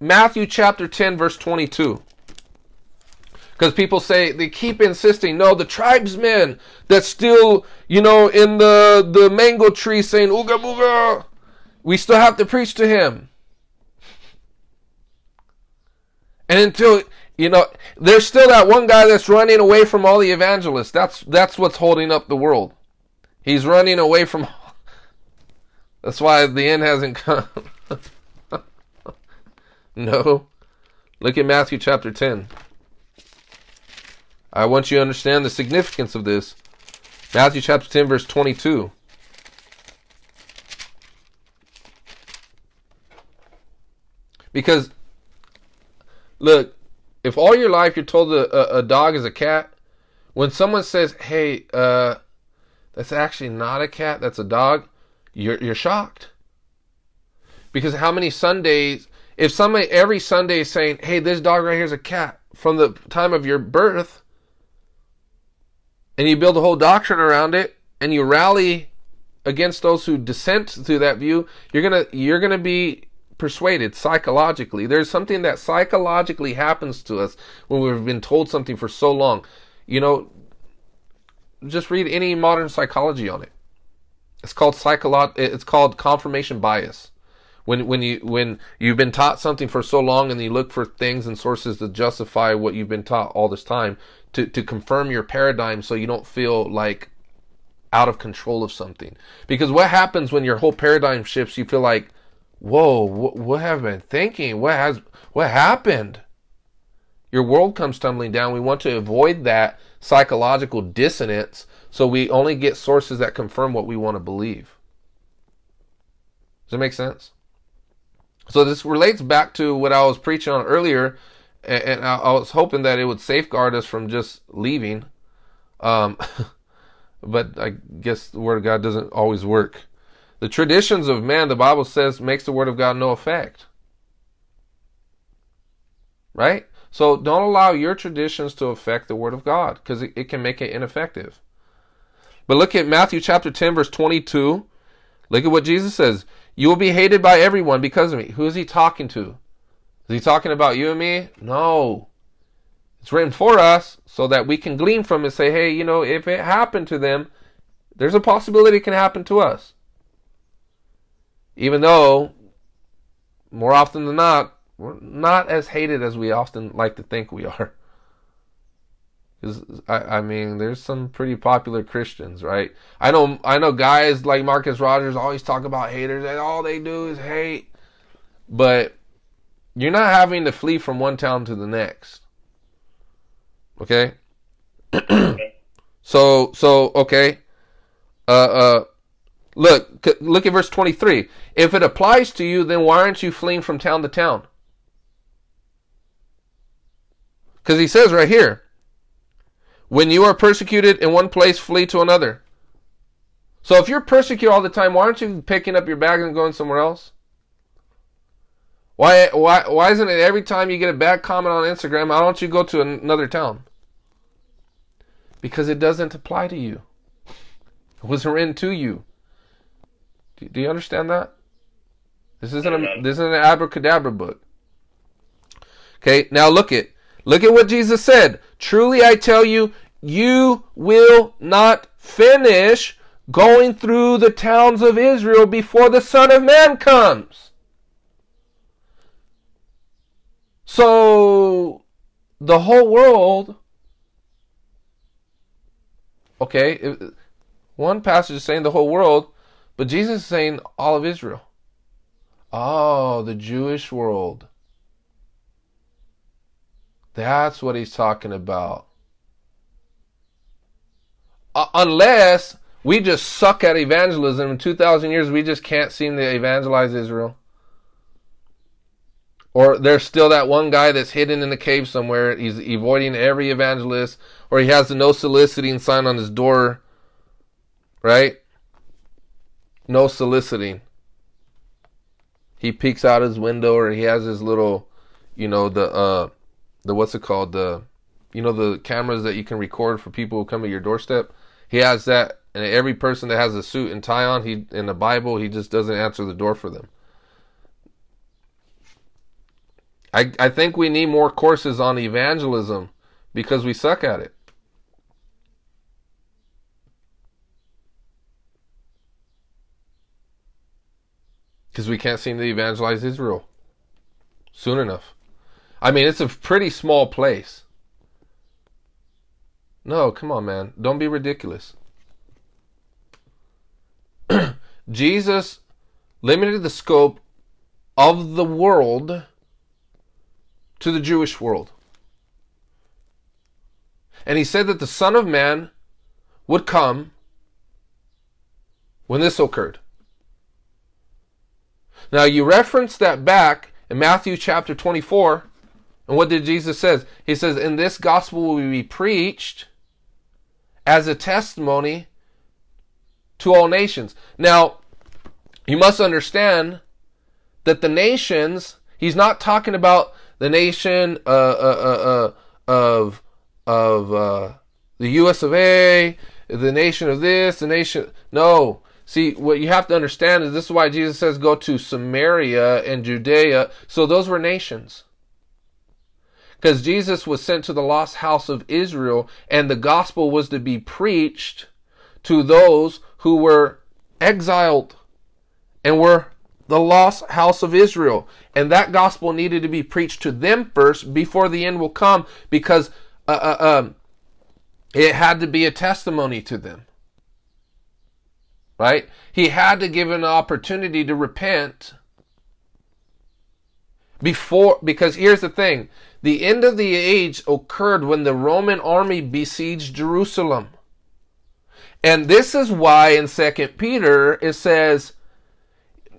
Matthew chapter 10, verse 22. Because people say they keep insisting, no, the tribesmen that's still, you know, in the the mango tree saying ooga booga, we still have to preach to him. And until you know, there's still that one guy that's running away from all the evangelists. That's that's what's holding up the world. He's running away from. [laughs] That's why the end hasn't come. [laughs] no. Look at Matthew chapter 10. I want you to understand the significance of this. Matthew chapter 10, verse 22. Because, look, if all your life you're told a, a, a dog is a cat, when someone says, "Hey, uh, that's actually not a cat, that's a dog," you're you're shocked. Because how many Sundays, if somebody every Sunday is saying, "Hey, this dog right here is a cat," from the time of your birth, and you build a whole doctrine around it, and you rally against those who dissent to that view, you're gonna you're gonna be persuaded psychologically. There's something that psychologically happens to us when we've been told something for so long. You know, just read any modern psychology on it. It's called psycholo- It's called confirmation bias. When when you when you've been taught something for so long and you look for things and sources to justify what you've been taught all this time to to confirm your paradigm so you don't feel like out of control of something. Because what happens when your whole paradigm shifts? You feel like, whoa, what, what have I been thinking? What has what happened? Your world comes tumbling down. We want to avoid that psychological dissonance, so we only get sources that confirm what we want to believe. Does that make sense? So this relates back to what I was preaching on earlier, and I was hoping that it would safeguard us from just leaving. Um, [laughs] but I guess the word of God doesn't always work. The traditions of man, the Bible says, makes the word of God no effect. Right? So don't allow your traditions to affect the word of God because it, it, can make it ineffective. But look at Matthew chapter 10, verse 22. Look at what Jesus says. You will be hated by everyone because of me. Who is he talking to? Is he talking about you and me? No. It's written for us so that we can glean from it say, hey, you know, if it happened to them, there's a possibility it can happen to us. Even though, more often than not, we're not as hated as we often like to think we are. [laughs] Because I, I mean, there's some pretty popular Christians, right? I know, I know, guys like Marcus Rogers always talk about haters, and all they do is hate. But you're not having to flee from one town to the next. Okay. [clears throat] so so okay. Uh uh. Look look at verse twenty three. If it applies to you, then why aren't you fleeing from town to town? Because he says right here, when you are persecuted in one place, flee to another. So if you're persecuted all the time, why aren't you picking up your bag and going somewhere else? Why why why isn't it every time you get a bad comment on Instagram, why don't you go to another town? Because it doesn't apply to you. It wasn't written to you. Do, do you understand that? This isn't a this isn't an abracadabra book. Okay, now look at look at what Jesus said. Truly I tell you, you will not finish going through the towns of Israel before the Son of Man comes. So the whole world, okay, one passage is saying the whole world, but Jesus is saying all of Israel. Oh, the Jewish world. That's what he's talking about. Uh, unless we just suck at evangelism in 2,000 years, we just can't seem to evangelize Israel. Or there's still that one guy that's hidden in a cave somewhere. He's avoiding every evangelist. Or he has the no soliciting sign on his door. Right? No soliciting. He peeks out his window or he has his little, you know, the, uh, the, what's it called? The, you know, the cameras that you can record for people who come to your doorstep. He has that. And every person that has a suit and tie on, he, in the Bible, he just doesn't answer the door for them. I, I think we need more courses on evangelism because we suck at it. Because we can't seem to evangelize Israel soon enough. I mean, it's a pretty small place. No, come on, man. Don't be ridiculous. [clears throat] Jesus limited the scope of the world to the Jewish world. And he said that the Son of Man would come when this occurred. Now, you reference that back in Matthew chapter 24. And what did Jesus says? He says, "In this gospel will be preached as a testimony to all nations." Now, you must understand that the nations, he's not talking about the nation uh, uh, uh, of of uh, the U.S. of A, the nation of this, the nation. No, see what you have to understand is this is why Jesus says go to Samaria and Judea. So those were nations. Because Jesus was sent to the lost house of Israel, and the gospel was to be preached to those who were exiled and were the lost house of Israel. And that gospel needed to be preached to them first before the end will come because uh, uh, um, it had to be a testimony to them. Right? He had to give an opportunity to repent before, because here's the thing the end of the age occurred when the Roman army besieged Jerusalem. And this is why in Second Peter it says,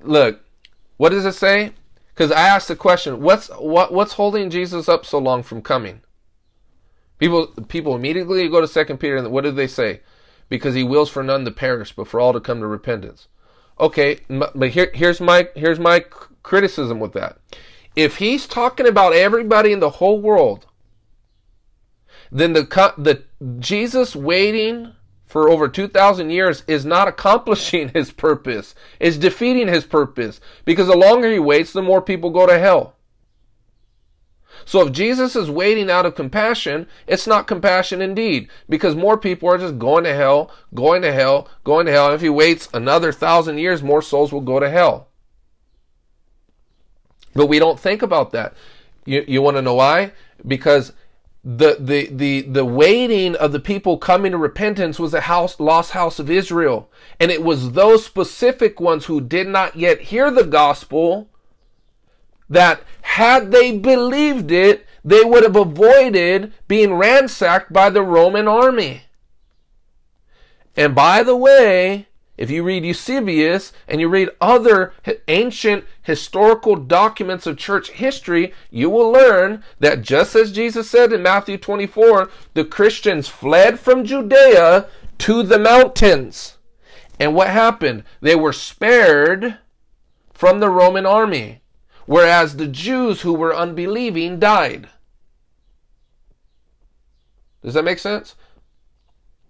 look, what does it say? Because I asked the question, what's what what's holding Jesus up so long from coming? People people immediately go to Second Peter and what do they say? Because he wills for none to perish, but for all to come to repentance. Okay, but here, here's my here's my criticism with that. If he's talking about everybody in the whole world, then the the Jesus waiting for over 2,000 years is not accomplishing [laughs] his purpose, is defeating his purpose. Because the longer he waits, the more people go to hell. So if Jesus is waiting out of compassion, it's not compassion indeed, because more people are just going to hell, going to hell, going to hell. And if he waits another thousand years, more souls will go to hell. But we don't think about that. You, you want to know why? Because the, the, the, the waiting of the people coming to repentance was a house, lost house of Israel. And it was those specific ones who did not yet hear the gospel that had they believed it, they would have avoided being ransacked by the Roman army. And by the way, if you read Eusebius and you read other ancient historical documents of church history, you will learn that just as Jesus said in Matthew 24, the Christians fled from Judea to the mountains. And what happened? They were spared from the Roman army, whereas the Jews who were unbelieving died. Does that make sense?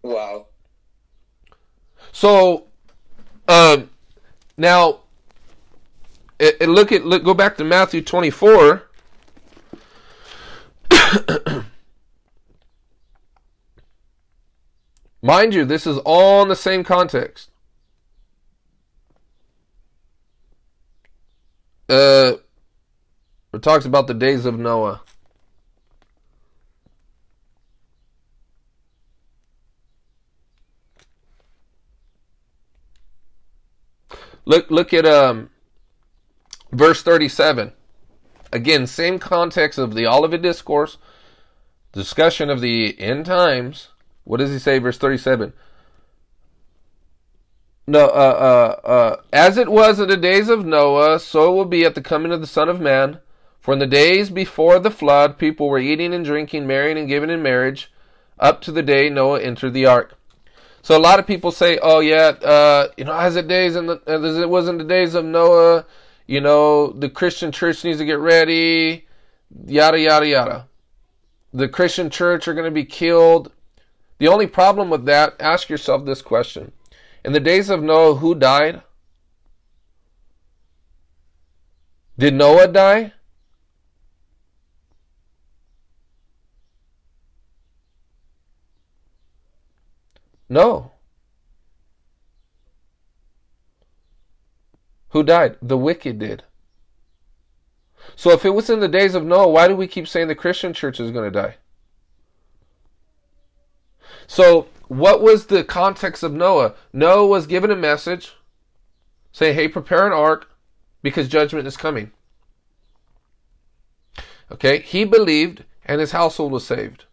Wow. So um, now, it, it look at look, go back to Matthew 24. [coughs] Mind you, this is all in the same context. Uh, it talks about the days of Noah. Look look at um verse 37. Again, same context of the Olivet discourse, discussion of the end times. What does he say verse 37? No, uh, uh, uh, as it was in the days of Noah, so it will be at the coming of the Son of Man. For in the days before the flood, people were eating and drinking, marrying and giving in marriage, up to the day Noah entered the ark. So a lot of people say, "Oh yeah, uh, you know, as it days the, as it was in the days of Noah, you know, the Christian church needs to get ready, yada yada yada. The Christian church are going to be killed." The only problem with that, ask yourself this question: In the days of Noah, who died? Did Noah die? No. Who died? The wicked did. So if it was in the days of Noah, why do we keep saying the Christian church is going to die? So, what was the context of Noah? Noah was given a message saying, hey, prepare an ark because judgment is coming. Okay, he believed and his household was saved.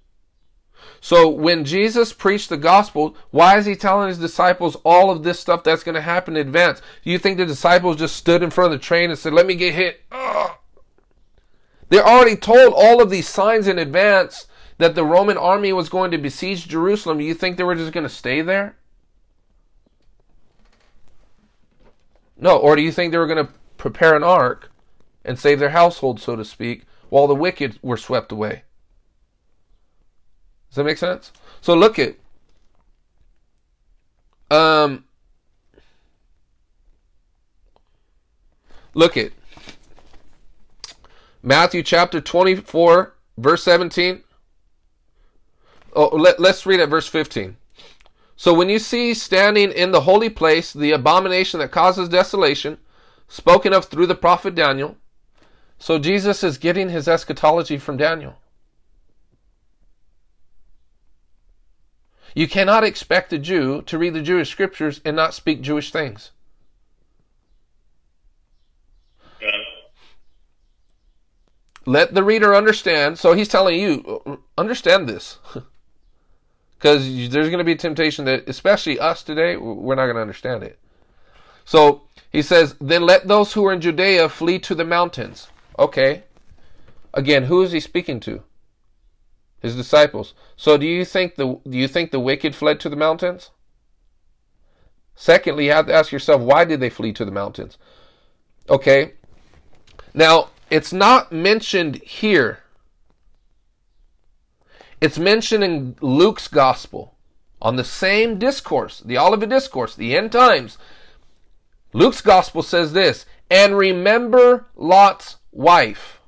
So when Jesus preached the gospel, why is he telling his disciples all of this stuff that's going to happen in advance? Do you think the disciples just stood in front of the train and said, "Let me get hit"? Ugh. They already told all of these signs in advance that the Roman army was going to besiege Jerusalem. You think they were just going to stay there? No, or do you think they were going to prepare an ark and save their household, so to speak, while the wicked were swept away? Does that make sense? So look at um look at Matthew chapter 24 verse 17 Oh, let, let's read at verse 15. So when you see standing in the holy place the abomination that causes desolation, spoken of through the prophet Daniel, so Jesus is getting his eschatology from Daniel. You cannot expect a Jew to read the Jewish scriptures and not speak Jewish things. Let the reader understand. So he's telling you, understand this. [laughs] Because there's going to be a temptation that, especially us today, we're not going to understand it. So he says, Then let those who are in Judea flee to the mountains. Okay. Again, who is he speaking to? His disciples. So do you think the do you think the wicked fled to the mountains? Secondly, you have to ask yourself, why did they flee to the mountains? Okay. Now, it's not mentioned here it's mentioned in Luke's gospel on the same discourse, the Olivet Discourse, the end times. Luke's gospel says this, and remember Lot's wife.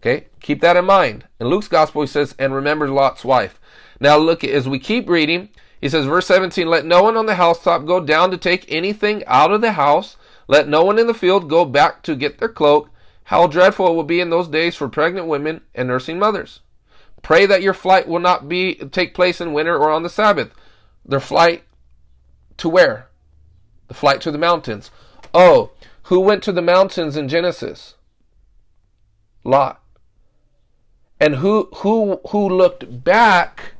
Okay, keep that in mind. In Luke's gospel, he says, and remember Lot's wife. Now look, as we keep reading, he says, verse 17, let no one on the housetop go down to take anything out of the house. Let no one in the field go back to get their cloak. How dreadful it will be in those days for pregnant women and nursing mothers. Pray that your flight will not be take place in winter or on the Sabbath. Their flight to where? The flight to the mountains. Oh, who went to the mountains in Genesis? Lot. And who who who looked back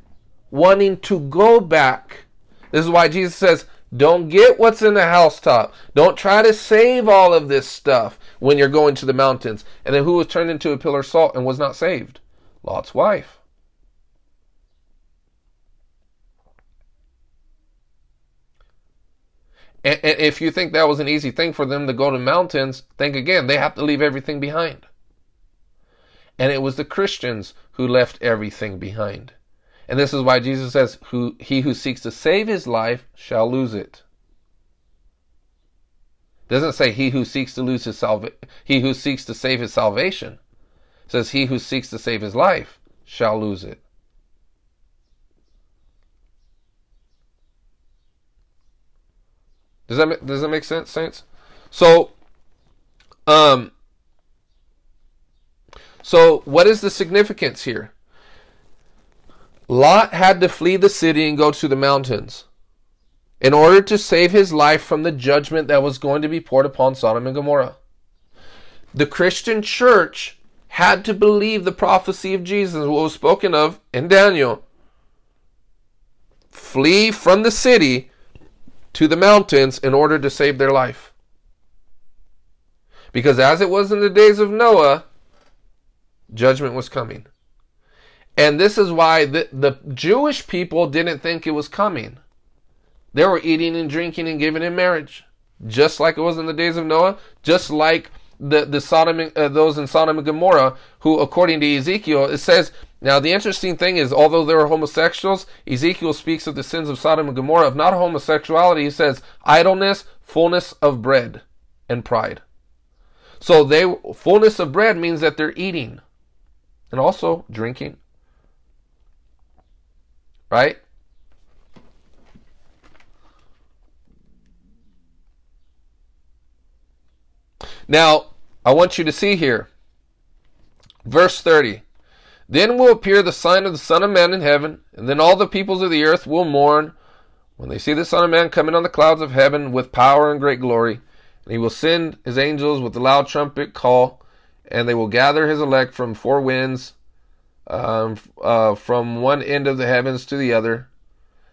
wanting to go back? This is why Jesus says, don't get what's in the housetop. Don't try to save all of this stuff when you're going to the mountains. And then who was turned into a pillar of salt and was not saved? Lot's wife. And, and, if you think that was an easy thing for them to go to mountains, think again. They have to leave everything behind. And it was the Christians who left everything behind. And this is why Jesus says, who, He who seeks to save his life shall lose it. it doesn't say he who seeks to lose his salva- he who seeks to save his salvation says, He who seeks to save his life shall lose it. Does that does that make sense, saints? So, um, so what is the significance here? Lot had to flee the city and go to the mountains in order to save his life from the judgment that was going to be poured upon Sodom and Gomorrah. The Christian church had to believe the prophecy of Jesus, what was spoken of in Daniel. Flee from the city to the mountains in order to save their life. Because as it was in the days of Noah, judgment was coming. And this is why the, the Jewish people didn't think it was coming. They were eating and drinking and giving in marriage. Just like it was in the days of Noah, just like the the Sodom uh, those in Sodom and Gomorrah who according to Ezekiel it says now the interesting thing is although they were homosexuals Ezekiel speaks of the sins of Sodom and Gomorrah of not homosexuality he says idleness fullness of bread and pride so they fullness of bread means that they're eating and also drinking right Now, I want you to see here. Verse 30. Then will appear the sign of the Son of Man in heaven, and then all the peoples of the earth will mourn when they see the Son of Man coming on the clouds of heaven with power and great glory. And he will send his angels with a loud trumpet call, and they will gather his elect from four winds, um, uh, from one end of the heavens to the other.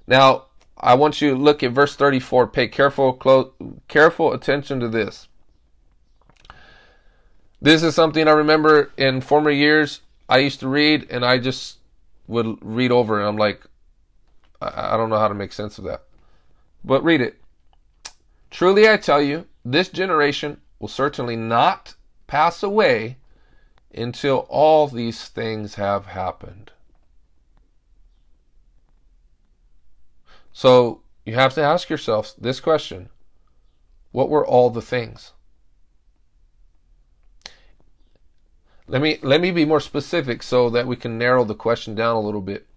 Now, I want you to look at verse 34. Pay careful, close, careful attention to this. This is something I remember in former years. I used to read, and I just would read over, and I'm like, I, I don't know how to make sense of that. But read it. Truly, I tell you, this generation will certainly not pass away until all these things have happened. So you have to ask yourself this question What were all the things? Let me let me be more specific so that we can narrow the question down a little bit.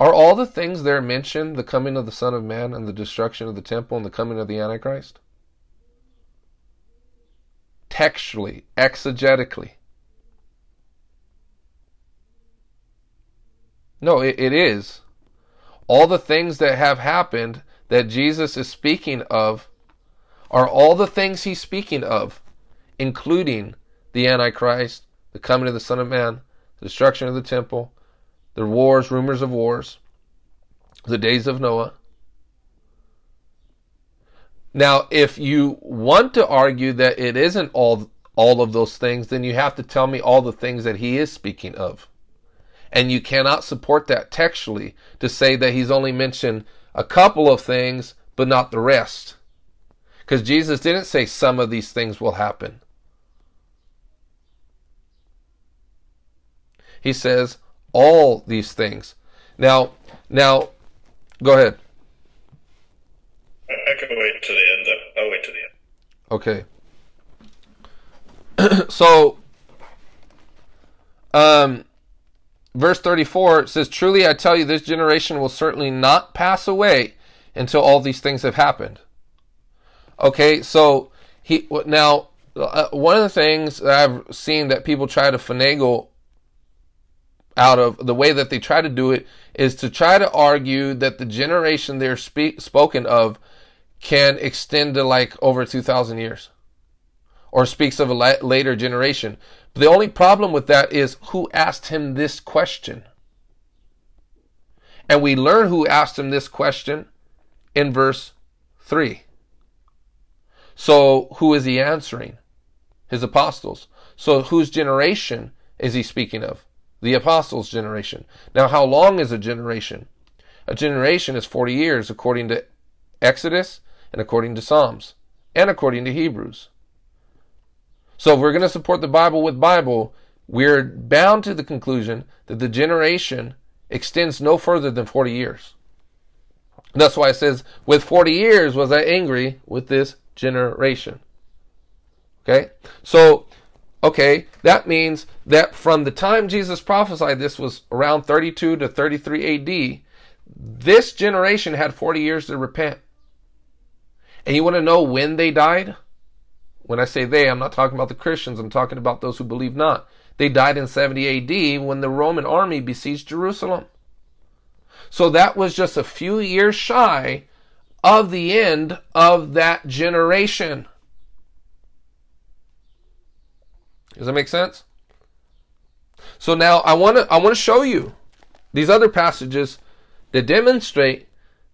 Are all the things there mentioned the coming of the Son of Man and the destruction of the temple and the coming of the Antichrist? Textually, exegetically. No, it, it is. All the things that have happened that Jesus is speaking of are all the things he's speaking of, including the Antichrist, the coming of the Son of Man, the destruction of the temple, the wars, rumors of wars, the days of Noah. Now, if you want to argue that it isn't all all of those things, then you have to tell me all the things that he is speaking of. And you cannot support that textually to say that he's only mentioned a couple of things but not the rest. Because Jesus didn't say some of these things will happen. He says all these things. Now, now, go ahead. Wait to the end. Though. I'll wait to the end. Okay. [clears throat] so, um, verse 34 says, Truly I tell you, this generation will certainly not pass away until all these things have happened. Okay, so he now uh, one of the things that I've seen that people try to finagle out of the way that they try to do it is to try to argue that the generation they're spoken of can extend to like over 2,000 years or speaks of a la- later generation. But the only problem with that is who asked him this question. And we learn who asked him this question in verse 3. So who is he answering? His apostles. So whose generation is he speaking of? the apostles' generation. Now, how long is a generation? A generation is 40 years according to Exodus and according to Psalms and according to Hebrews. So, if we're going to support the Bible with Bible, we're bound to the conclusion that the generation extends no further than 40 years. that's why it says, with 40 years was I angry with this generation. Okay? So, Okay, that means that from the time Jesus prophesied, this was around 32 to 33 AD, this generation had 40 years to repent. And you want to know when they died? When I say they, I'm not talking about the Christians, I'm talking about those who believe not. They died in 70 AD when the Roman army besieged Jerusalem. So that was just a few years shy of the end of that generation. Does that make sense? So now I want to I want to show you these other passages that demonstrate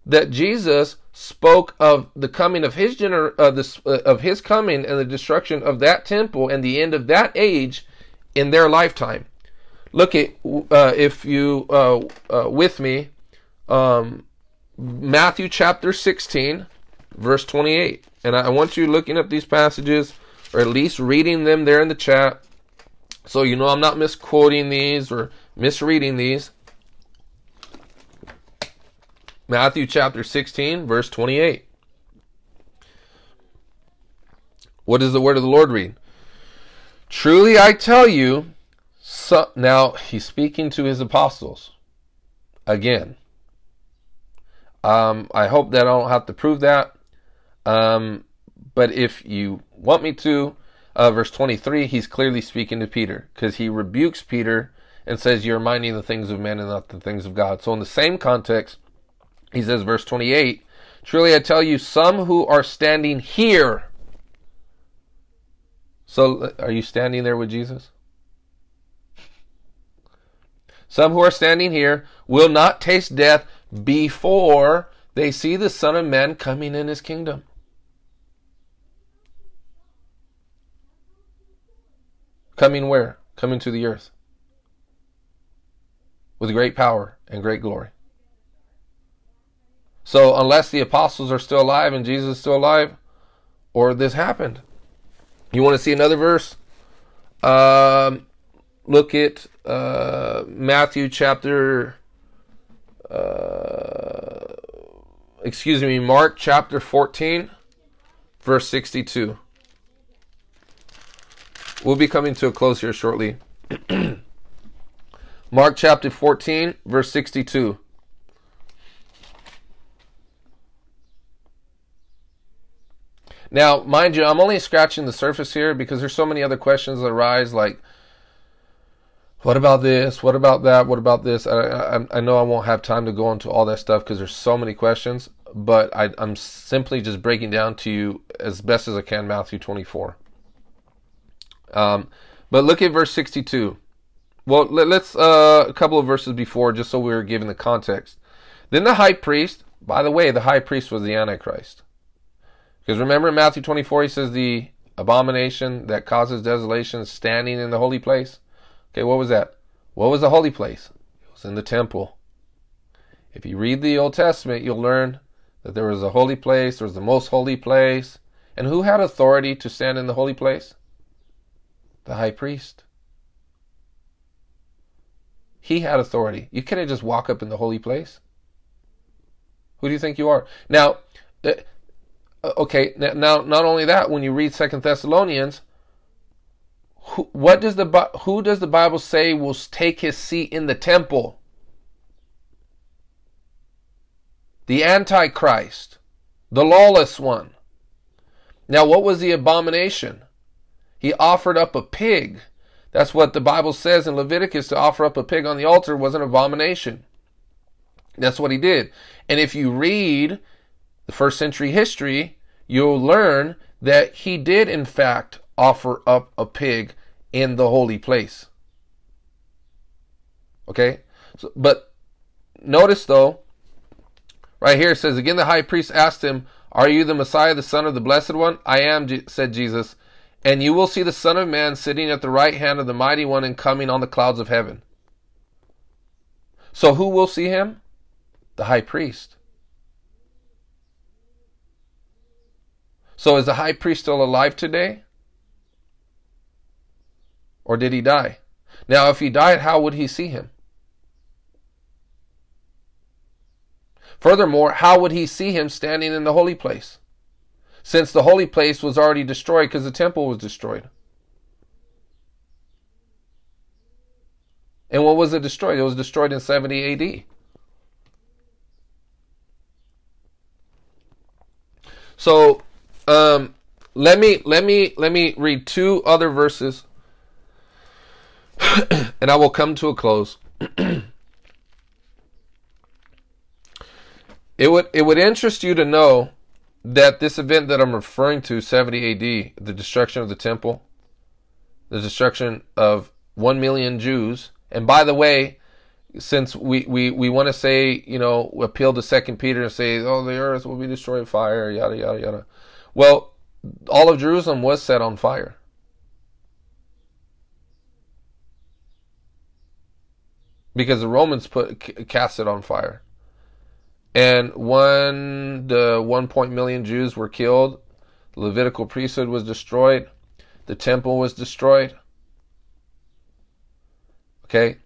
that Jesus spoke of the coming of his gener- uh, this, uh, of his coming and the destruction of that temple and the end of that age in their lifetime. Look at uh, if you uh, uh, with me um, Matthew chapter 16 verse 28 and I want you looking up these passages or at least reading them there in the chat. So you know I'm not misquoting these or misreading these. Matthew chapter 16, verse 28. What does the word of the Lord read? Truly I tell you, so, now he's speaking to his apostles again. Um, I hope that I don't have to prove that. Um, but if you want me to, uh, verse 23, he's clearly speaking to Peter because he rebukes Peter and says, You're minding the things of men and not the things of God. So, in the same context, he says, verse 28, Truly I tell you, some who are standing here. So, are you standing there with Jesus? Some who are standing here will not taste death before they see the Son of Man coming in his kingdom. Coming where? Coming to the earth. With great power and great glory. So, unless the apostles are still alive and Jesus is still alive, or this happened. You want to see another verse? Um, look at uh, Matthew chapter, uh, excuse me, Mark chapter 14, verse 62. We'll be coming to a close here shortly. [clears throat] Mark chapter 14, verse 62. Now, mind you, I'm only scratching the surface here because there's so many other questions that arise, like, what about this? What about that? What about this? I, I, I know I won't have time to go into all that stuff because there's so many questions, but I, I'm simply just breaking down to you as best as I can Matthew 24. Um, but look at verse 62. Well, let, us uh, a couple of verses before, just so we are given the context. Then the high priest, by the way, the high priest was the Antichrist. Because remember in Matthew 24, he says the abomination that causes desolation standing in the holy place. Okay, what was that? What was the holy place? It was in the temple. If you read the Old Testament, you'll learn that there was a holy place, there was the most holy place. And who had authority to stand in the holy place? The high priest. He had authority. You couldn't just walk up in the holy place. Who do you think you are? Now, uh, okay, now not only that, when you read Second Thessalonians, who, what does the who does the Bible say will take his seat in the temple? The Antichrist, the lawless one. Now, what was the abomination? He offered up a pig. That's what the Bible says in Leviticus to offer up a pig on the altar was an abomination. That's what he did. And if you read the first century history, you'll learn that he did, in fact, offer up a pig in the holy place. Okay? So, but notice, though, right here it says, Again, the high priest asked him, Are you the Messiah, the Son of the Blessed One? I am, said Jesus. And you will see the Son of Man sitting at the right hand of the Mighty One and coming on the clouds of heaven. So who will see him? The high priest. So is the high priest still alive today? Or did he die? Now, if he died, how would he see him? Furthermore, how would he see him standing in the holy place? Since the holy place was already destroyed because the temple was destroyed. And what was it destroyed? It was destroyed in 70 AD. So um, let me let me let me read two other verses, [clears throat] and I will come to a close. [clears throat] it would it would interest you to know that this event that I'm referring to, 70 AD, the destruction of the temple, the destruction of one million Jews, and by the way, since we, we, we want to say, you know, appeal to Second Peter and say, oh, the earth will be destroyed fire, yada yada yada. Well, all of Jerusalem was set on fire. Because the Romans put cast it on fire. And when the 1. million Jews were killed, the Levitical priesthood was destroyed, the temple was destroyed. Okay?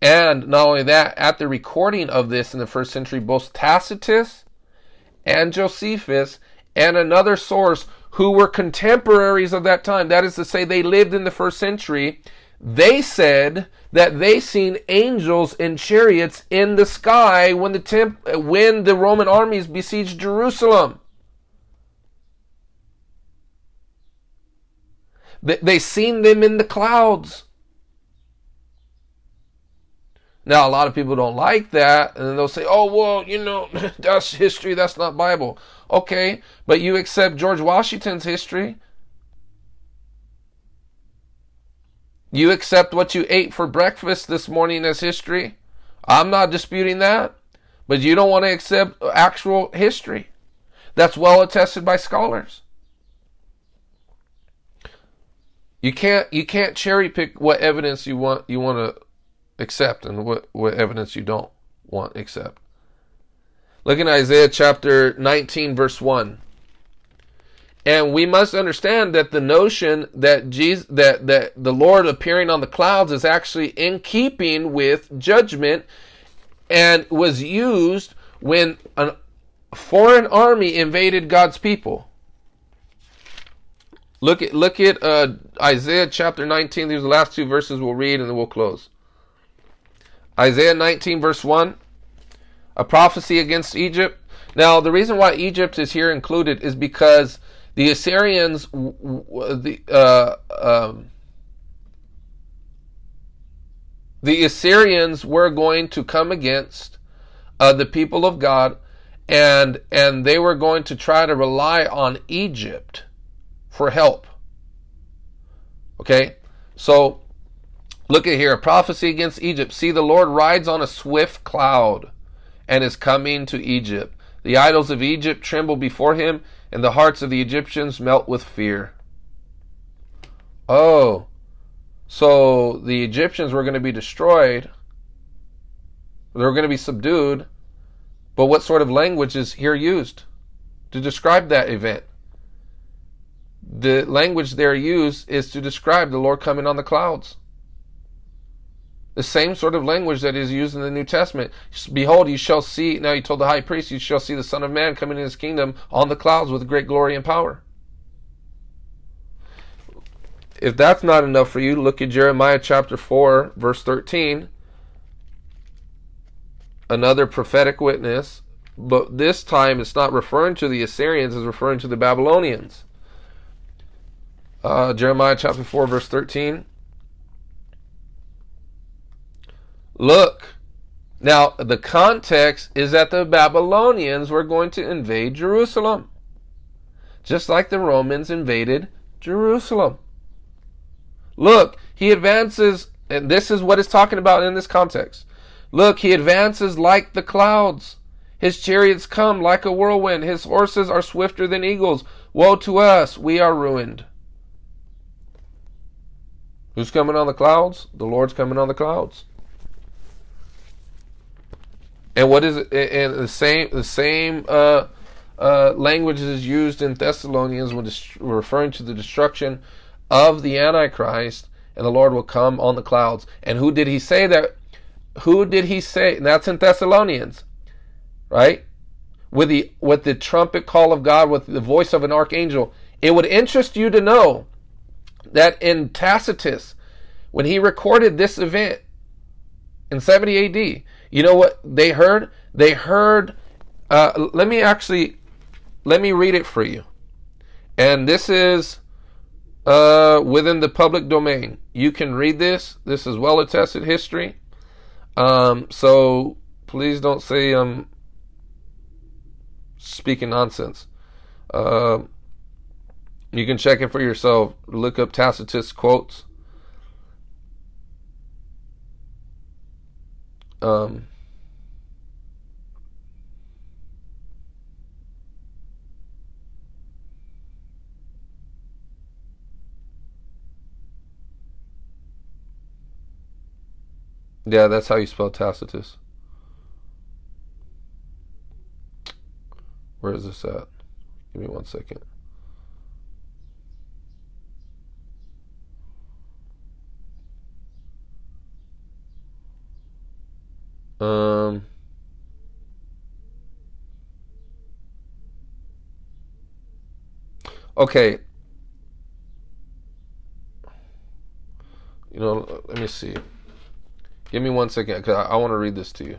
And not only that, at the recording of this in the first century, both Tacitus and Josephus and another source who were contemporaries of that time, that is to say, they lived in the first century, they said that they seen angels in chariots in the sky when the temp- when the Roman armies besieged Jerusalem. They, they seen them in the clouds. Now, a lot of people don't like that, and they'll say, oh, well, you know, [laughs] that's history, that's not Bible. Okay, but you accept George Washington's history. You accept what you ate for breakfast this morning as history. I'm not disputing that, but you don't want to accept actual history. That's well attested by scholars. You can't you can't cherry pick what evidence you want you want to accept and what, what evidence you don't want accept. Look in Isaiah chapter 19 verse 1. And we must understand that the notion that Jesus, that, that the Lord appearing on the clouds is actually in keeping with judgment and was used when a foreign army invaded God's people. Look at look at uh, Isaiah chapter 19. These are the last two verses we'll read and then we'll close. Isaiah 19 verse 1, a prophecy against Egypt. Now, the reason why Egypt is here included is because the Assyrians, the uh, um, the Assyrians were going to come against uh, the people of God, and and they were going to try to rely on Egypt for help. Okay, so look at here, a prophecy against Egypt. See, the Lord rides on a swift cloud, and is coming to Egypt. The idols of Egypt tremble before him and the hearts of the Egyptians melt with fear. Oh, so the Egyptians were going to be destroyed. They were going to be subdued. But what sort of language is here used to describe that event? The language there used is to describe the Lord coming on the clouds. The same sort of language that is used in the New Testament. Behold, you shall see, now he told the high priest, you shall see the Son of Man coming in his kingdom on the clouds with great glory and power. If that's not enough for you, look at Jeremiah chapter 4, verse 13. Another prophetic witness, but this time it's not referring to the Assyrians, it's referring to the Babylonians. Uh, Jeremiah chapter 4, verse 13. Look, now the context is that the Babylonians were going to invade Jerusalem, just like the Romans invaded Jerusalem. Look, he advances, and this is what it's talking about in this context. Look, he advances like the clouds. His chariots come like a whirlwind. His horses are swifter than eagles. Woe to us, we are ruined. Who's coming on the clouds? The Lord's coming on the clouds. And what is it? And the same the same uh, uh, language is used in Thessalonians when referring to the destruction of the Antichrist, and the Lord will come on the clouds. And who did he say that? Who did he say? And that's in Thessalonians, right? With the with the trumpet call of God, with the voice of an archangel. It would interest you to know that in Tacitus, when he recorded this event in 70 AD, you know what they heard? They heard. Uh, let me actually, let me read it for you. And this is uh, within the public domain. You can read this. This is well attested history. Um, so please don't say I'm speaking nonsense. Uh, you can check it for yourself. Look up Tacitus quotes. Um, yeah, that's how you spell Tacitus. Where is this at? Give me one second. Um, okay. You know, let me see. Give me one second because I, I want to read this to you.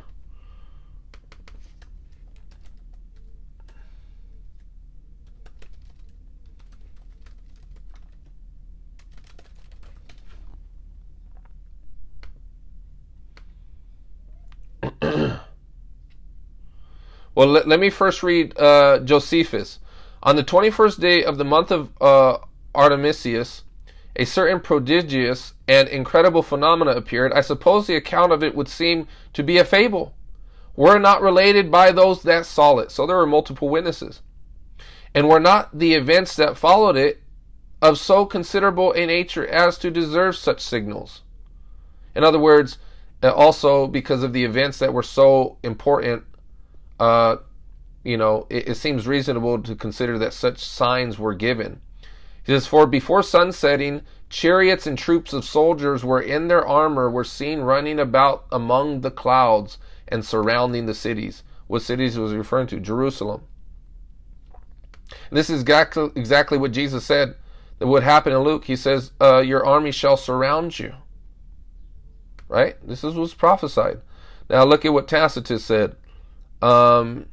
Well, let, let me first read uh, Josephus. On the 21st day of the month of uh, Artemisius, a certain prodigious and incredible phenomena appeared. I suppose the account of it would seem to be a fable, were not related by those that saw it. So there were multiple witnesses. And were not the events that followed it of so considerable a nature as to deserve such signals. In other words, uh, also because of the events that were so important, uh, you know, it, it seems reasonable to consider that such signs were given. He says, For before sunsetting, chariots and troops of soldiers were in their armor, were seen running about among the clouds and surrounding the cities. What cities was he referring to? Jerusalem. This is exactly, exactly what Jesus said that would happen in Luke. He says, uh, Your army shall surround you. Right? This is what's prophesied. Now look at what Tacitus said. Um,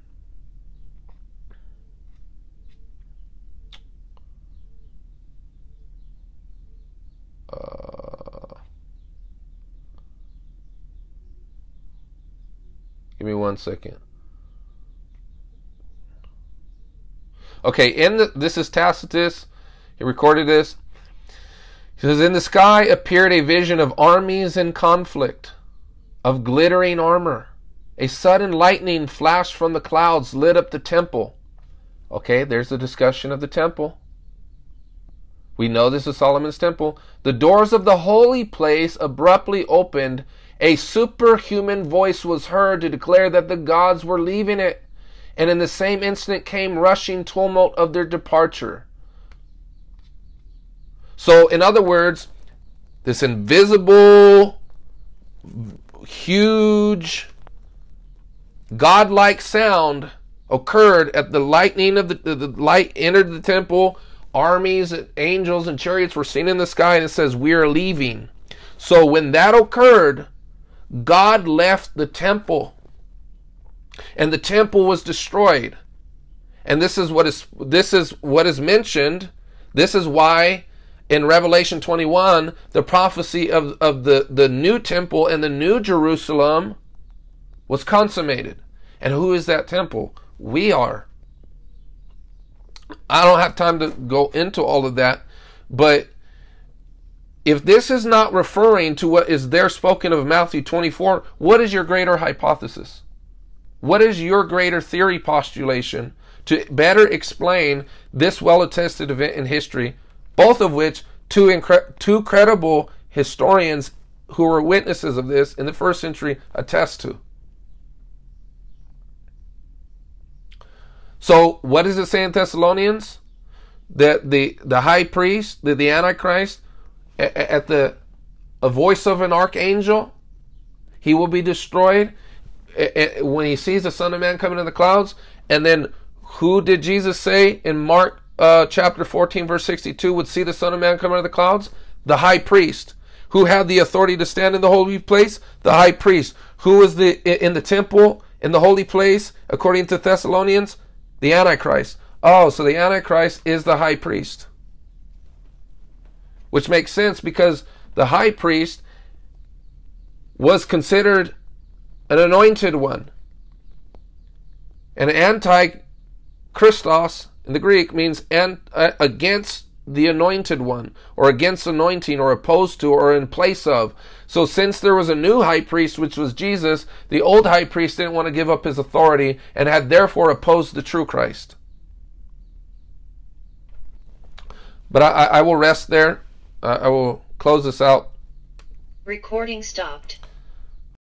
uh, give me one second. Okay, in the, this is Tacitus. He recorded this. He says, In the sky appeared a vision of armies in conflict, of glittering armor. A sudden lightning flashed from the clouds, lit up the temple. Okay, there's the discussion of the temple. We know this is Solomon's temple. The doors of the holy place abruptly opened. A superhuman voice was heard to declare that the gods were leaving it. And in the same instant came rushing tumult of their departure. So, in other words, this invisible, huge, godlike sound occurred at the lightning of the, the, the light entered the temple. Armies, angels, and chariots were seen in the sky, and it says, We are leaving. So, when that occurred, God left the temple, and the temple was destroyed. And this is what is this is what is mentioned. This is why in Revelation 21, the prophecy of, of the, the new temple and the new Jerusalem was consummated. And who is that temple? We are. I don't have time to go into all of that, but if this is not referring to what is there spoken of Matthew 24, what is your greater hypothesis? What is your greater theory postulation to better explain this well attested event in history both of which two, incre- two credible historians who were witnesses of this in the first century attest to. So, what does it say in Thessalonians? That the, the high priest, the, the Antichrist, at the a voice of an archangel, he will be destroyed when he sees the Son of Man coming in the clouds. And then, who did Jesus say in Mark uh, chapter 14, verse 62, would see the Son of Man coming in the clouds? The high priest. Who had the authority to stand in the holy place? The high priest. Who was the in the temple in the holy place according to Thessalonians? The Antichrist. Oh, so the Antichrist is the high priest. Which makes sense because the high priest was considered an anointed one. An anti Christos in the Greek means and, against the anointed one, or against anointing, or opposed to, or in place of. So, since there was a new high priest, which was Jesus, the old high priest didn't want to give up his authority and had therefore opposed the true Christ. But I, I will rest there. Uh, I will close this out. Recording stopped.